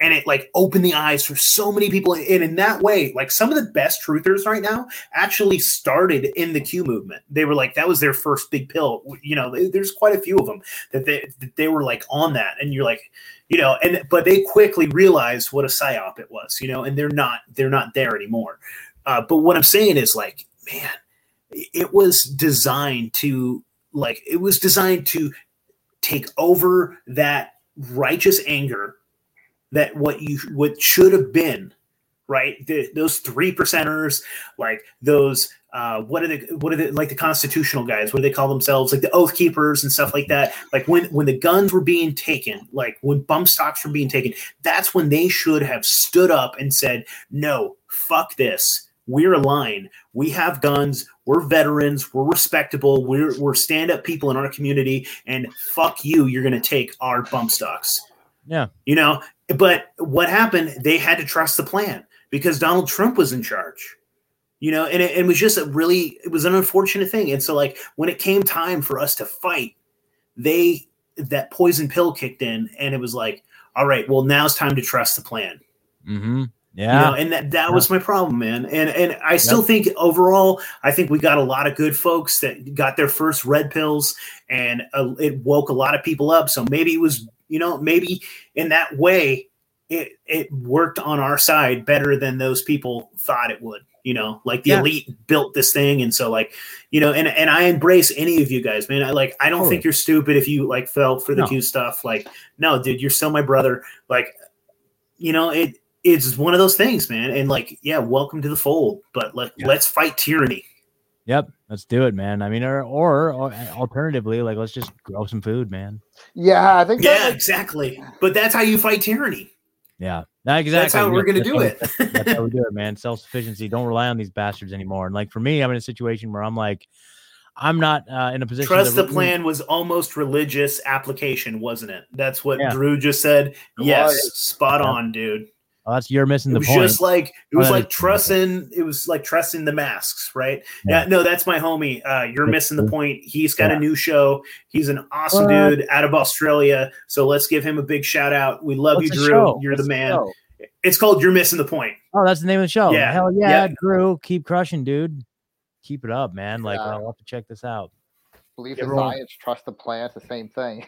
And it like opened the eyes for so many people. And in that way, like some of the best truthers right now actually started in the Q movement. They were like, that was their first big pill. You know, there's quite a few of them that they, that they were like on that. And you're like, you know, and but they quickly realized what a psyop it was, you know, and they're not they're not there anymore. Uh, but what I'm saying is like, man, it was designed to like it was designed to take over that righteous anger that what you what should have been right? The, those three percenters like those uh, what are they what are they like the constitutional guys what do they call themselves? Like the oath keepers and stuff like that. Like when when the guns were being taken like when bump stocks were being taken that's when they should have stood up and said no fuck this we're aligned. We have guns. We're veterans. We're respectable. We're, we're stand up people in our community. And fuck you. You're going to take our bump stocks. Yeah. You know, but what happened? They had to trust the plan because Donald Trump was in charge. You know, and it, it was just a really, it was an unfortunate thing. And so, like, when it came time for us to fight, they, that poison pill kicked in and it was like, all right, well, now it's time to trust the plan. Mm-hmm. Yeah. You know, and that, that yeah. was my problem, man. And and I still yep. think overall, I think we got a lot of good folks that got their first red pills and uh, it woke a lot of people up. So maybe it was, you know, maybe in that way it it worked on our side better than those people thought it would. You know, like the yeah. elite built this thing, and so like, you know, and and I embrace any of you guys, man. I like I don't totally. think you're stupid if you like fell for the no. Q stuff. Like, no, dude, you're still my brother. Like, you know, it it's one of those things, man. And like, yeah, welcome to the fold. But let yeah. let's fight tyranny. Yep, let's do it, man. I mean, or, or, or alternatively, like let's just grow some food, man. Yeah, I think. Yeah, exactly. But that's how you fight tyranny. Yeah, exactly. That's how we're gonna do it. that's how we do it, man. Self sufficiency. Don't rely on these bastards anymore. And like for me, I'm in a situation where I'm like, I'm not uh, in a position. Trust the plan was almost religious application, wasn't it? That's what yeah. Drew just said. Yes, spot yeah. on, dude. Oh, that's you're missing the it point. Just like it was oh, like trusting. It was like trusting the masks, right? Yeah. yeah no, that's my homie. Uh, you're missing the point. He's got yeah. a new show. He's an awesome dude out of Australia. So let's give him a big shout out. We love What's you, Drew. Show? You're What's the man. The it's called You're Missing the Point. Oh, that's the name of the show. Yeah, hell yeah, Drew. Keep crushing, dude. Keep it up, man. Like I'll have to check this out. Believe in science, trust the plants. the same thing.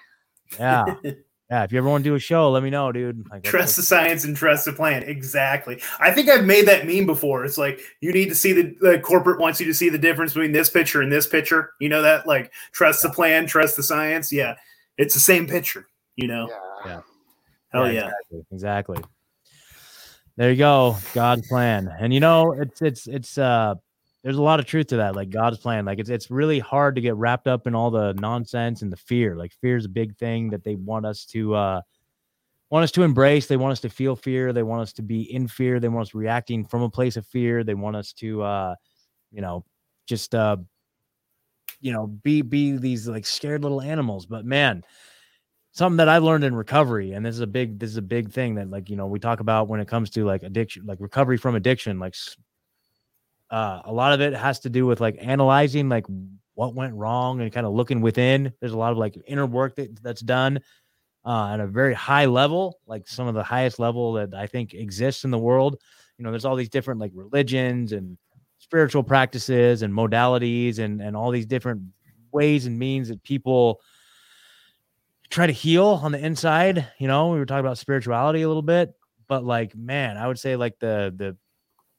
Yeah. Yeah, if you ever want to do a show, let me know, dude. Like, trust the science and trust the plan. Exactly. I think I've made that meme before. It's like you need to see the, the corporate wants you to see the difference between this picture and this picture. You know that? Like trust the plan, trust the science. Yeah, it's the same picture. You know. Yeah. Hell yeah. Exactly. exactly. There you go. God's plan. And you know, it's it's it's uh there's a lot of truth to that like god's plan like it's it's really hard to get wrapped up in all the nonsense and the fear like fear is a big thing that they want us to uh want us to embrace. They want us to feel fear. They want us to be in fear. They want us reacting from a place of fear. They want us to, uh, you know, just, uh, you know, be be these like scared little animals. But man, something that I've learned in recovery, and this is a big this is a big thing that like you know we talk about when it comes to like addiction, like recovery from addiction. Like, uh, a lot of it has to do with like analyzing like what went wrong and kind of looking within. There's a lot of like inner work that, that's done uh, at a very high level, like some of the highest level that I think exists in the world. You know, there's all these different like religions and spiritual practices and modalities and and all these different ways and means that people try to heal on the inside. You know, we were talking about spirituality a little bit, but like, man, I would say like the the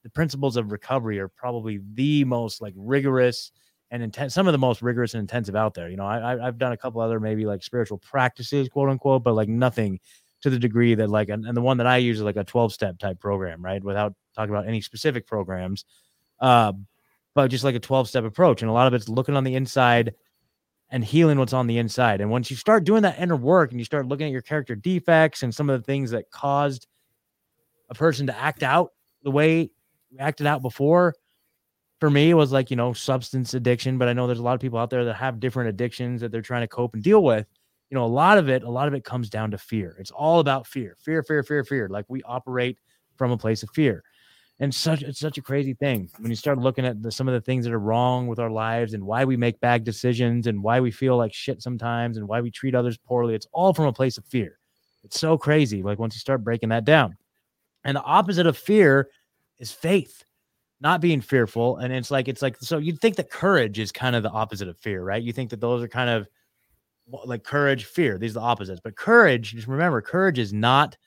the principles of recovery are probably the most like rigorous and intense, some of the most rigorous and intensive out there. You know, I, I've done a couple other maybe like spiritual practices, quote unquote, but like nothing to the degree that like, and, and the one that I use is like a 12 step type program, right? Without talking about any specific programs, uh, but just like a 12 step approach. And a lot of it's looking on the inside and healing what's on the inside. And once you start doing that inner work and you start looking at your character defects and some of the things that caused a person to act out the way acted out before, for me was like you know substance addiction but i know there's a lot of people out there that have different addictions that they're trying to cope and deal with. You know a lot of it a lot of it comes down to fear. It's all about fear fear fear fear fear. Like we operate from a place of fear. And such it's such a crazy thing when you start looking at the, some of the things that are wrong with our lives and why we make bad decisions and why we feel like shit sometimes and why we treat others poorly. It's all from a place of fear. It's so crazy like once you start breaking that down. And the opposite of fear is faith not being fearful. And it's like, it's like, so you'd think that courage is kind of the opposite of fear, right? You think that those are kind of like courage, fear. These are the opposites. But courage, just remember, courage is not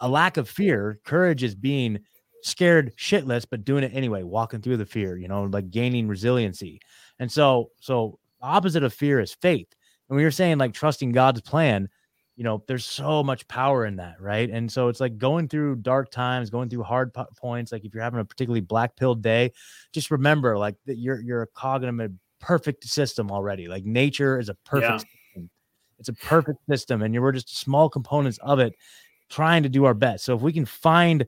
a lack of fear. Courage is being scared shitless, but doing it anyway, walking through the fear, you know, like gaining resiliency. And so, so opposite of fear is faith. And when you're saying like trusting God's plan, you know, there's so much power in that, right? And so it's like going through dark times, going through hard po- points. Like if you're having a particularly black pill day, just remember like that you're you're a cognitive perfect system already. Like nature is a perfect yeah. system. It's a perfect system, and we're just small components of it, trying to do our best. So if we can find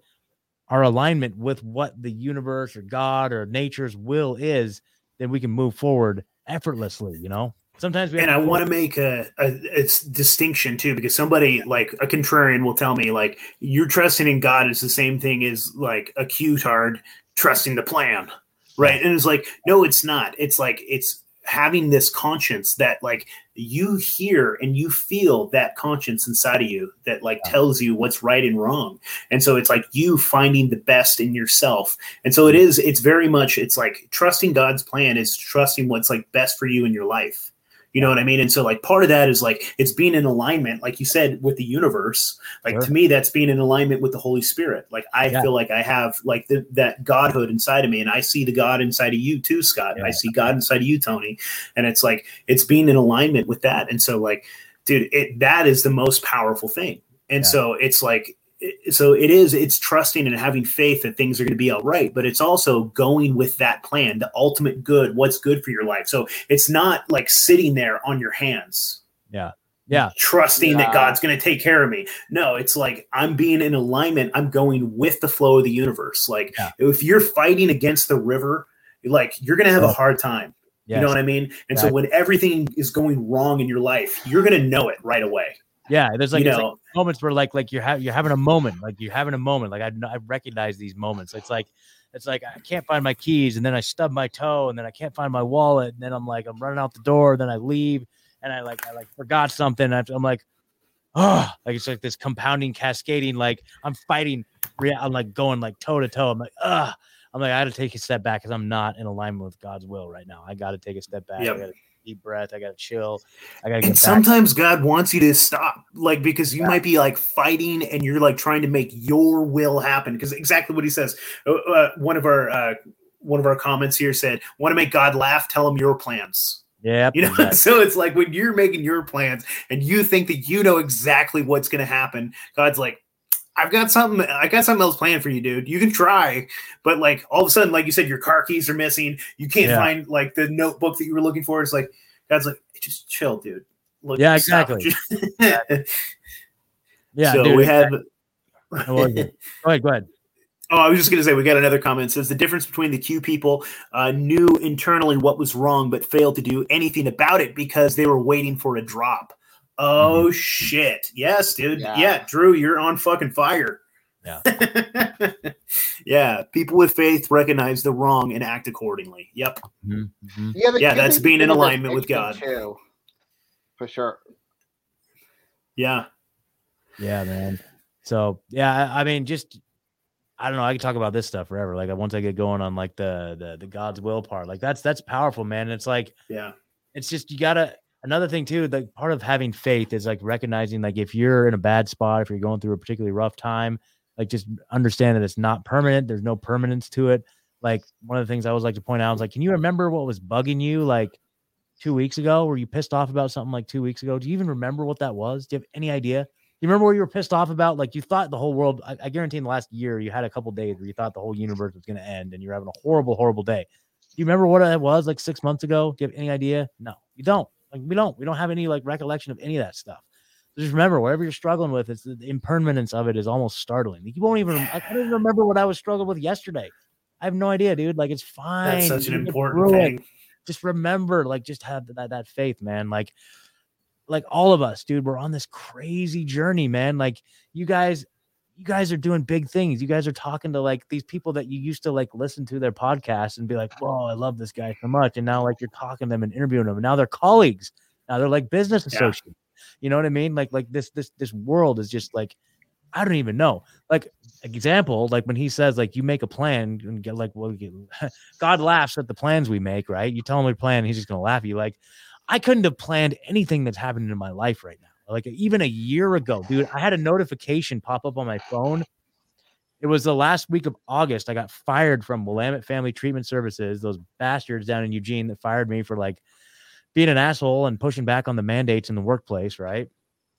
our alignment with what the universe or God or nature's will is, then we can move forward effortlessly. You know. Sometimes we and I want to make a, a, a, distinction too, because somebody like a contrarian will tell me like you're trusting in God is the same thing as like a Q-tard trusting the plan, right? And it's like no, it's not. It's like it's having this conscience that like you hear and you feel that conscience inside of you that like tells you what's right and wrong. And so it's like you finding the best in yourself. And so it mm-hmm. is it's very much it's like trusting god's plan is trusting what's like best for you in your life you know what I mean? And so, like, part of that is like it's being in alignment, like you said, with the universe. Like sure. to me, that's being in alignment with the Holy Spirit. Like I yeah. feel like I have like the, that Godhood inside of me, and I see the God inside of you too, Scott. Yeah. I see God inside of you, Tony. And it's like it's being in alignment with that. And so, like, dude, it that is the most powerful thing. And yeah. so it's like so it is it's trusting and having faith that things are going to be all right but it's also going with that plan the ultimate good what's good for your life so it's not like sitting there on your hands yeah yeah trusting yeah. that god's going to take care of me no it's like i'm being in alignment i'm going with the flow of the universe like yeah. if you're fighting against the river like you're going to have oh. a hard time yes. you know what i mean and exactly. so when everything is going wrong in your life you're going to know it right away yeah, there's like, you know, like moments where like like you're ha- you're having a moment, like you're having a moment. Like I I recognize these moments. It's like it's like I can't find my keys, and then I stub my toe, and then I can't find my wallet, and then I'm like I'm running out the door, then I leave, and I like I like forgot something. I'm like, oh, like it's like this compounding, cascading. Like I'm fighting, I'm like going like toe to toe. I'm like, ah, I'm like I got to take a step back because I'm not in alignment with God's will right now. I got to take a step back. Yep deep breath. I got to chill. I got to. And sometimes God wants you to stop, like because you yeah. might be like fighting and you're like trying to make your will happen. Because exactly what he says. Uh, uh, one of our uh, one of our comments here said, "Want to make God laugh? Tell him your plans." Yeah, you know. Exactly. So it's like when you're making your plans and you think that you know exactly what's going to happen, God's like, I've got something. I got something else planned for you, dude. You can try, but like all of a sudden, like you said, your car keys are missing. You can't yeah. find like the notebook that you were looking for. It's like God's like, just chill, dude. Look, yeah, exactly. Yeah, so dude, we have. Go ahead, go ahead. Oh, I was just going to say we got another comment. It says the difference between the Q people uh, knew internally what was wrong, but failed to do anything about it because they were waiting for a drop. Oh shit! Yes, dude. Yeah. Yeah. Drew, you're on fucking fire. Yeah. yeah. People with faith recognize the wrong and act accordingly. Yep. Mhm, mhm. Yeah, Yeah, that's being in alignment with God. too, for sure. Yeah. Yeah, man. So yeah, I I mean, just I don't know. I could talk about this stuff forever. Like once I get going on like the the the God's will part, like that's that's powerful, man. And it's like Yeah. it's just you gotta another thing too like part of having faith is like recognizing like if you're in a bad spot if you're going through a particularly rough time like just understand that it's not permanent there's no permanence to it. Like one of the things i always like to point out is like can you remember what was bugging you like two weeks ago? Were you pissed off about something like two weeks ago? Do you even remember what that was? Do you have any idea? Do you remember what you were pissed off about? Like you thought the whole world i, I guarantee in the last year you had a couple days where you thought the whole universe was going to end and you're having a horrible horrible day. Do you remember what it was like six months ago? Do you have any idea? No you don't like we don't, we don't have any like recollection of any of that stuff. So just remember, whatever you're struggling with, it's the impermanence of it is almost startling. You won't even. I don't even remember what I was struggling with yesterday. I have no idea, dude. Like it's fine. That's such an important it. thing. Just remember, like, just have that that faith, man. Like, like all of us, dude. We're on this crazy journey, man. Like you guys, you guys are doing big things. You guys are talking to like these people that you used to like listen to their podcast and be like, "Whoa, I love this guy so much." And now like you're talking to them and interviewing them. And now they're colleagues. Now they're like business Yeah. associates. You know what I mean? Like like this this this world is just like I don't even know. Like example, like when he says like you make a plan and get like well, God laughs at the plans we make, right? You tell him we plan, he's just gonna laugh at you. Like I couldn't have planned anything that's happening in my life right now. Like even a year ago, dude, I had a notification pop up on my phone. It was the last week of August. I got fired from Willamette Family Treatment Services, those bastards down in Eugene that fired me for like being an asshole and pushing back on the mandates in the workplace, right?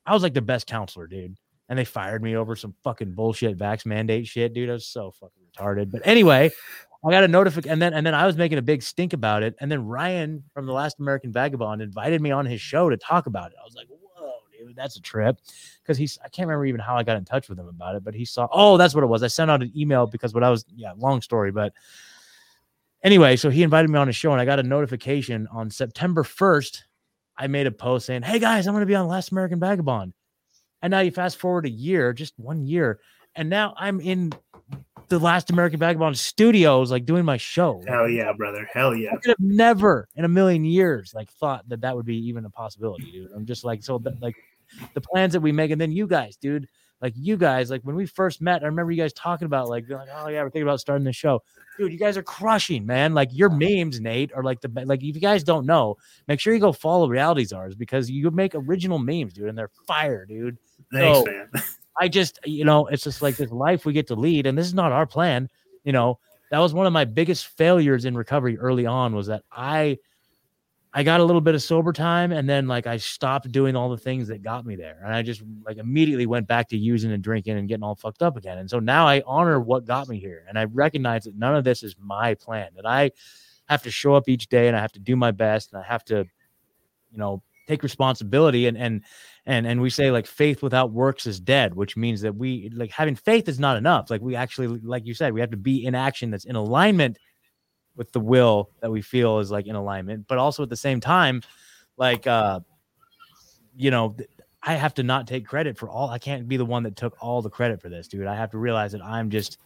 I was like the best counselor, dude. And they fired me over some fucking bullshit vax mandate shit, dude. I was so fucking retarded. But anyway, I got a notification and then and then I was making a big stink about it. And then Ryan from the Last American Vagabond invited me on his show to talk about it. I was like, that's a trip. Because he's I can't remember even how I got in touch with him about it, but he saw oh, that's what it was. I sent out an email because what I was, yeah, long story, but anyway, so he invited me on his show and I got a notification on September 1st. I made a post saying, Hey guys, I'm gonna be on Last American Vagabond. And now you fast forward a year, just one year, and now I'm in the Last American Vagabond studios, like doing my show. Hell yeah, brother. Hell yeah. I could have never in a million years like thought that that would be even a possibility, dude. I'm just like so that, like the plans that we make, and then you guys, dude, like you guys, like when we first met, I remember you guys talking about like, like oh yeah, we're thinking about starting the show, dude. You guys are crushing, man. Like your memes, Nate, are like the like if you guys don't know, make sure you go follow Reality Czars because you make original memes, dude, and they're fire, dude. Thanks, So- man. I just, you know, it's just like this life we get to lead, and this is not our plan. You know, that was one of my biggest failures in recovery early on was that I, I got a little bit of sober time, and then like I stopped doing all the things that got me there, and I just like immediately went back to using and drinking and getting all fucked up again. And so now I honor what got me here, and I recognize that none of this is my plan. That I have to show up each day, and I have to do my best, and I have to, you know, take responsibility and and and and we say like faith without works is dead which means that we like having faith is not enough like we actually like you said we have to be in action that's in alignment with the will that we feel is like in alignment but also at the same time like uh you know i have to not take credit for all i can't be the one that took all the credit for this dude i have to realize that i'm just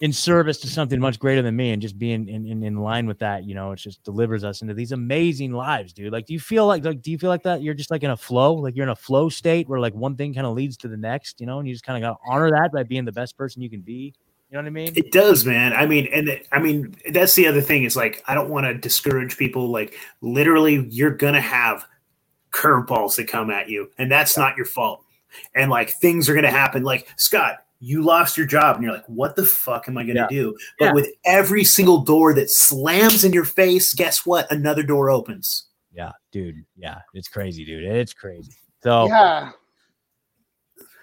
in service to something much greater than me and just being in, in, in line with that, you know, it just delivers us into these amazing lives, dude. Like, do you feel like, like, do you feel like that? You're just like in a flow, like you're in a flow state where like one thing kind of leads to the next, you know, and you just kind of got to honor that by being the best person you can be. You know what I mean? It does, man. I mean, and it- I mean, that's the other thing is like, I don't want to discourage people. Like, literally, you're going to have curveballs that come at you, and that's not your fault. And like, things are going to happen. Like, Scott, you lost your job, and you're like, what the fuck am I going to Yeah. do? But Yeah. with every single door that slams in your face, guess what? Another door opens. Yeah, dude. Yeah, it's crazy, dude. It's crazy. So, Yeah.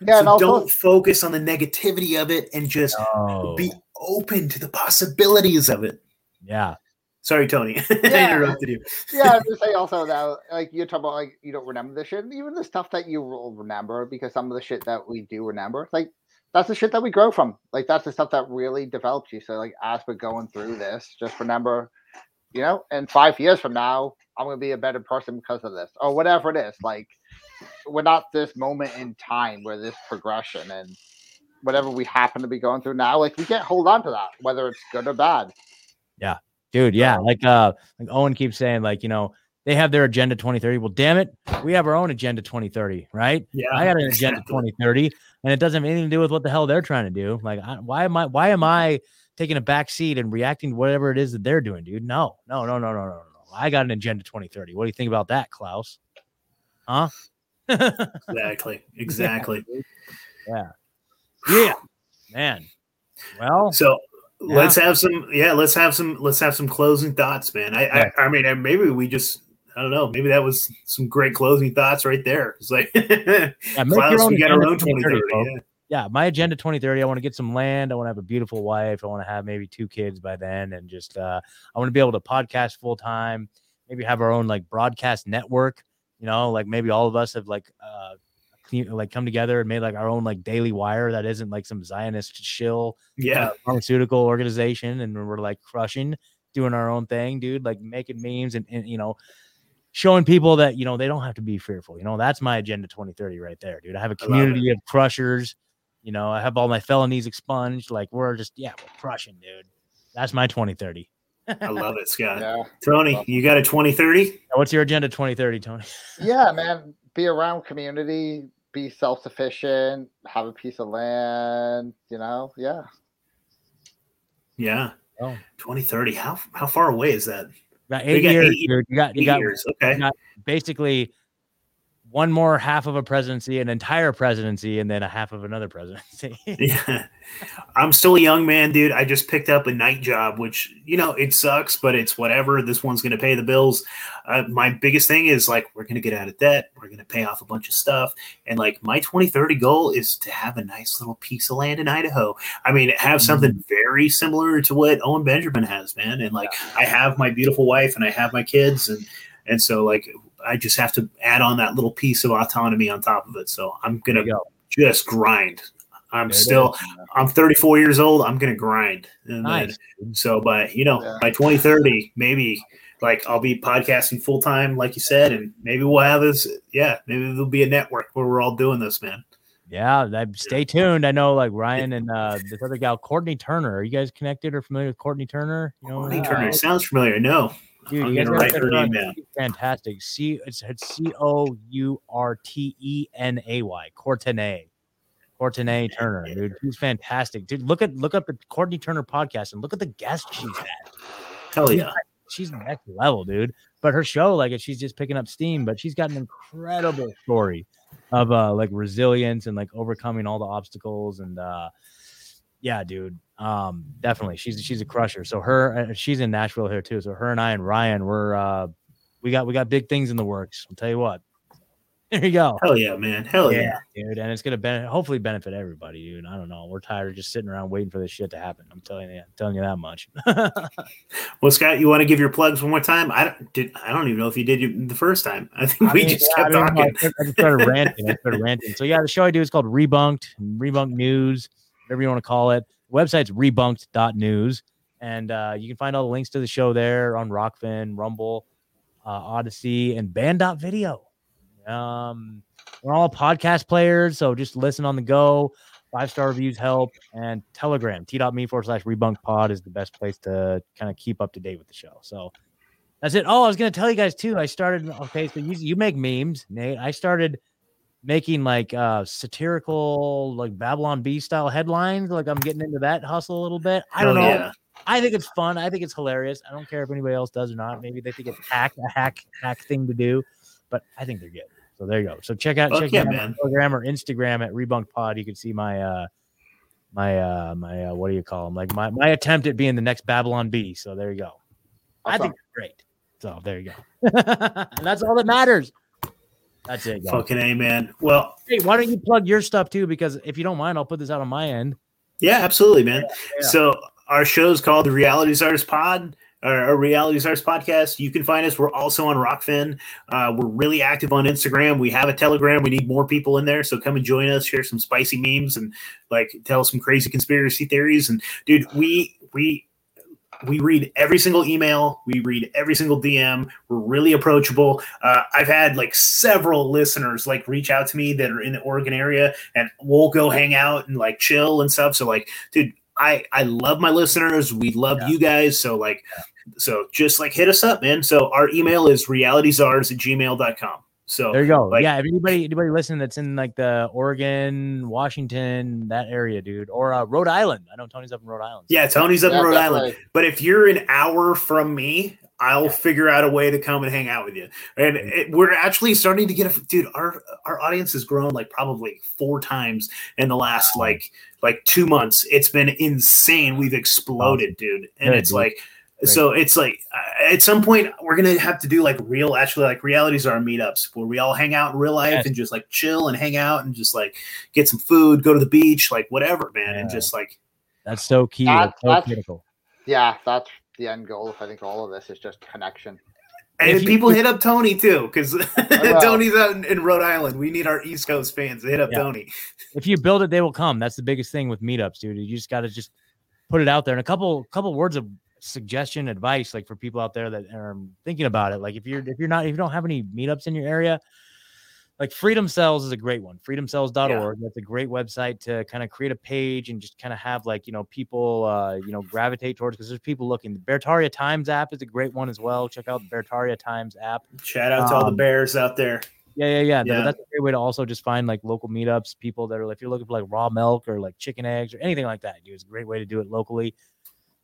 Yeah, and so also don't focus on the negativity of it and just oh, be open to the possibilities of it. yeah, Sorry, Tony. I Yeah. interrupted you. yeah, I'm just saying also that like you talk about like you don't remember the shit, even the stuff that you will remember because some of the shit that we do remember, like that's the shit that we grow from. Like that's the stuff that really develops you. So like as we're going through this, just remember, you know, in five years from now, I'm gonna be a better person because of this, or whatever it is. Like without this moment in time where this progression and whatever we happen to be going through now, like we can't hold on to that, whether it's good or bad. Yeah. Dude, yeah. Like uh like Owen keeps saying, like, you know, they have their agenda 2030. Well, damn it, we have our own agenda 2030, right? Yeah, I had an agenda 2030, and it doesn't have anything to do with what the hell they're trying to do. Like, I, why am I why am I taking a back seat and reacting to whatever it is that they're doing, dude? No, no, no, no, no, no, no. I got an agenda 2030. What do you think about that, Klaus? Huh? Exactly. Exactly. yeah Yeah. man well So Yeah. let's have some. Yeah, let's have some. Let's have some closing thoughts, man. I. Yeah. I, I mean, maybe we just. I don't know. Maybe that was some great closing thoughts right there. It's like, yeah, make your Klaus, own we got our own 2030. 2030. Yeah. yeah, my agenda 2030, I want to get some land. I want to have a beautiful wife. I want to have maybe two kids by then. And just, uh, I want to be able to podcast full time, maybe have our own like broadcast network, you know, like maybe all of us have like, uh, like come together and made like our own like daily wire that isn't like some Zionist shill Yeah. uh, pharmaceutical organization and we're like crushing doing our own thing dude like making memes and, and you know showing people that you know they don't have to be fearful you know that's my agenda 2030 right there dude. I have a community of crushers you know i have all my felonies expunged like we're just yeah we're crushing dude. That's my 2030 I love it, Scott. Yeah. Tony, you got a 2030? What's your agenda 2030 tony yeah, man, be around community, be self sufficient, have a piece of land, you know, yeah. Yeah. Oh. 2030. How how far away is that? About We eight years eight- you got you Eight got years. Okay. got basically one more half of a presidency an entire presidency and then a half of another presidency Yeah. I'm still a young man, dude. I just picked up a night job, which, you know, it sucks, but it's whatever. This one's going to pay the bills. Uh, my biggest thing is like, we're going to get out of debt. We're going to pay off a bunch of stuff. And like, my 2030 goal is to have a nice little piece of land in Idaho. I mean, have something very similar to what Owen Benjamin has, man. And like, I have my beautiful wife and I have my kids. And, and so like, I just have to add on that little piece of autonomy on top of it. So I'm gonna go. just grind. I'm There still. I'm 34 years old. I'm gonna grind. And nice then, so by you know Yeah. by 2030, maybe like I'll be podcasting full time, like you said, and maybe we'll have this. Yeah, maybe there'll be a network where we're all doing this, man. Yeah, that, stay tuned. I know like Ryan and uh this other gal, Courtenay Turner. Are you guys connected or familiar with Courtenay Turner? You know, Courtenay uh, Turner sounds familiar. No, dude, I'm you gonna write her name down. Fantastic. C it's, C O U R T E N A Y. Courtenay. Courtenay Turner, dude. She's fantastic. Dude, look at look up the Courtenay Turner podcast and look at the guests she's had. hell yeah, She's next level, dude. But her show, like she's just picking up steam, but she's got an incredible story of uh like resilience and like overcoming all the obstacles and uh yeah, dude. Um definitely. She's she's a crusher. So her uh, she's in Nashville here too. So her and I and Ryan we're uh we got we got big things in the works. I'll tell you what. There you go. hell yeah, man, hell yeah. dude. And it's gonna ben- hopefully benefit everybody, dude. I don't know. We're tired of just sitting around waiting for this shit to happen. I'm telling you, telling you that much. Well, Scott, you want to give your plugs one more time? I don't did. I don't even know if you did you the first time. I think I we mean, just yeah, kept I mean, talking. I I just started ranting. I started ranting. So yeah, the show I do is called Rebunked, Rebunked News, whatever you want to call it. The website's rebunked.news. And uh, you can find all the links to the show there on Rokfin, Rumble, uh, Odysee, and Banned.video. Um, we're all podcast players, so just listen on the go. Five star reviews help. And Telegram, t.me forward slash rebunk pod is the best place to kind of keep up to date with the show. So that's it. Oh, I was gonna tell you guys too. I started. Okay, so you you make memes, Nate. I started making like uh satirical, like Babylon Bee style headlines. Like I'm getting into that hustle a little bit. I don't know. Yeah. I think it's fun. I think it's hilarious. I don't care if anybody else does or not. Maybe they think it's hack a hack hack thing to do, but I think they're good. So there you go. So check out Fuck check yeah, out my man. Telegram or Instagram at Rebunk Pod. You can see my uh my uh my uh, what do you call them? Like my my attempt at being the next Babylon Bee. So there you go. I think it's great. So there you go. and that's all that matters. That's it. Guys. Fucking a man. Well, Hey, why don't you plug your stuff too? Because if you don't mind, I'll put this out on my end. yeah, absolutely, man. Yeah. So our show is called the Reality Czars Pod. our, our Reality Czars podcast. You can find us. We're also on Rokfin. Uh, we're really active on Instagram. We have a Telegram. We need more people in there, so come and join us. Share some spicy memes and like tell some crazy conspiracy theories. And dude, we we we read every single email. We read every single dm we're really approachable. Uh, i've had like several listeners like reach out to me that are in the oregon area and we'll go hang out and like chill and stuff. So like dude i i love my listeners. We love Yeah. you guys. So like so just like hit us up man. So our email is realityczars at gmail.com so There you go. like- yeah, if anybody anybody listening that's in like the Oregon, Washington, that area, dude, or uh, Rhode Island. I know Tony's up in Rhode Island. yeah tony's up Yeah, in rhode island definitely. But if you're an hour from me, I'll Yeah. figure out a way to come and hang out with you. And it, we're actually starting to get a dude. Our our audience has grown like probably four times in the last like like two months. It's been insane. We've exploded, dude. And Good, it's dude. like. So it's like uh, at some point we're gonna have to do like real, actually like Reality Czars meetups where we all hang out in real life Yes. and just like chill and hang out and just like get some food, go to the beach, like whatever, man, and just like That's so key. That- That's so critical. Yeah, that's the end goal. of I think all of this is just connection. And If you- people hit up Tony too, because will. Tony's out in, in Rhode Island. We need our East Coast fans to hit up Yeah. Tony. If you build it, they will come. That's the biggest thing with meetups, dude. You just got to just put it out there. And a couple couple words of suggestion, advice, like for people out there that are thinking about it. Like if you're if you're not if you don't have any meetups in your area, like Freedom Cells is a great one. Freedomcells.org. That's a great website to kind of create a page and just kind of have like, you know, people uh, you know, gravitate towards because there's people looking. The Beartaria Times app is a great one as well. Check out the Beartaria Times app. Shout out to all the Um, Bears out there. Yeah, yeah, yeah. Yeah. That's a great way to also just find like local meetups, people that are if you're looking for like raw milk or like chicken eggs or anything like that, dude. It's a great way to do it locally.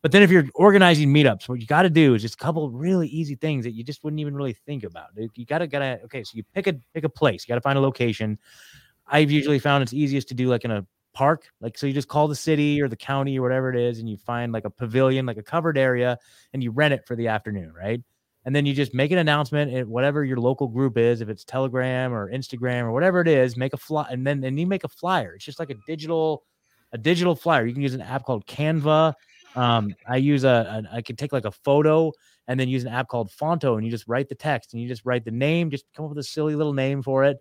But then if you're organizing meetups, what you got to do is just a couple really easy things that you just wouldn't even really think about. You gotta gotta okay, so you pick a pick a place, you gotta find a location. I've usually found it's easiest to do like in a park. Like so you just call the city or the county or whatever it is, and you find like a pavilion, like a covered area, and you rent it for the afternoon, right? and then you just make an announcement at whatever your local group is if it's telegram or instagram or whatever it is make a fly and then and you make a flyer it's just like a digital a digital flyer you can use an app called canva um, i use a, a i can take like a photo and then use an app called Phonto and you just write the text and you just write the name just come up with a silly little name for it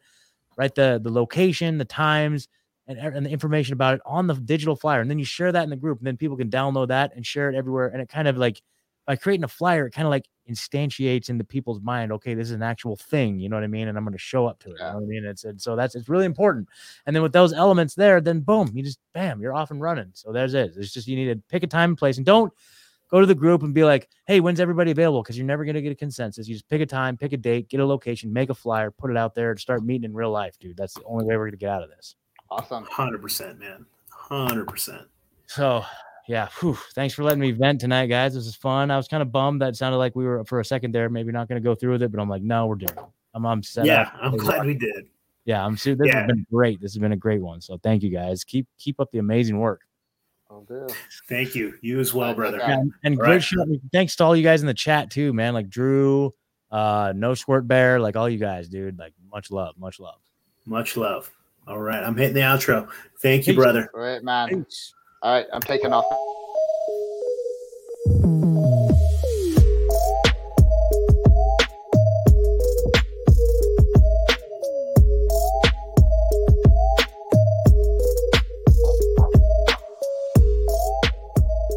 write the the location the times and, and the information about it on the digital flyer and then you share that in the group and then people can download that and share it everywhere and it kind of like by creating a flyer, it kind of like instantiates into people's mind, okay, this is an actual thing, you know what I mean? And I'm going to show up to it. You know what I mean? It's and so that's it's really important. And then with those elements there, then boom, you just bam, you're off and running. So there's it. It's just you need to pick a time and place and don't go to the group and be like, hey, when's everybody available? Because you're never going to get a consensus. You just pick a time, pick a date, get a location, make a flyer, put it out there, and start meeting in real life, dude. That's the only way we're going to get out of this. Awesome. Hundred percent, man. Hundred percent. So yeah, whew, thanks for letting me vent tonight, guys. This is fun. I was kind of bummed that it sounded like we were for a second there, maybe not going to go through with it, but I'm like, no, we're doing it. I'm, I'm set Yeah, up. I'm glad we did. Yeah, I'm su- This Yeah. has been great. This has been a great one. So thank you guys. Keep keep up the amazing work. I'll do. Thank you. You as well, brother. yeah. Yeah, and, and All great right. show. Thanks to all you guys in the chat too, man. Like Drew, uh, No Squirt Bear, like all you guys, dude. Like much love, much love. Much love. All right, I'm hitting the outro. Thank you, Peace. brother. Great, man. All right, I'm taking off.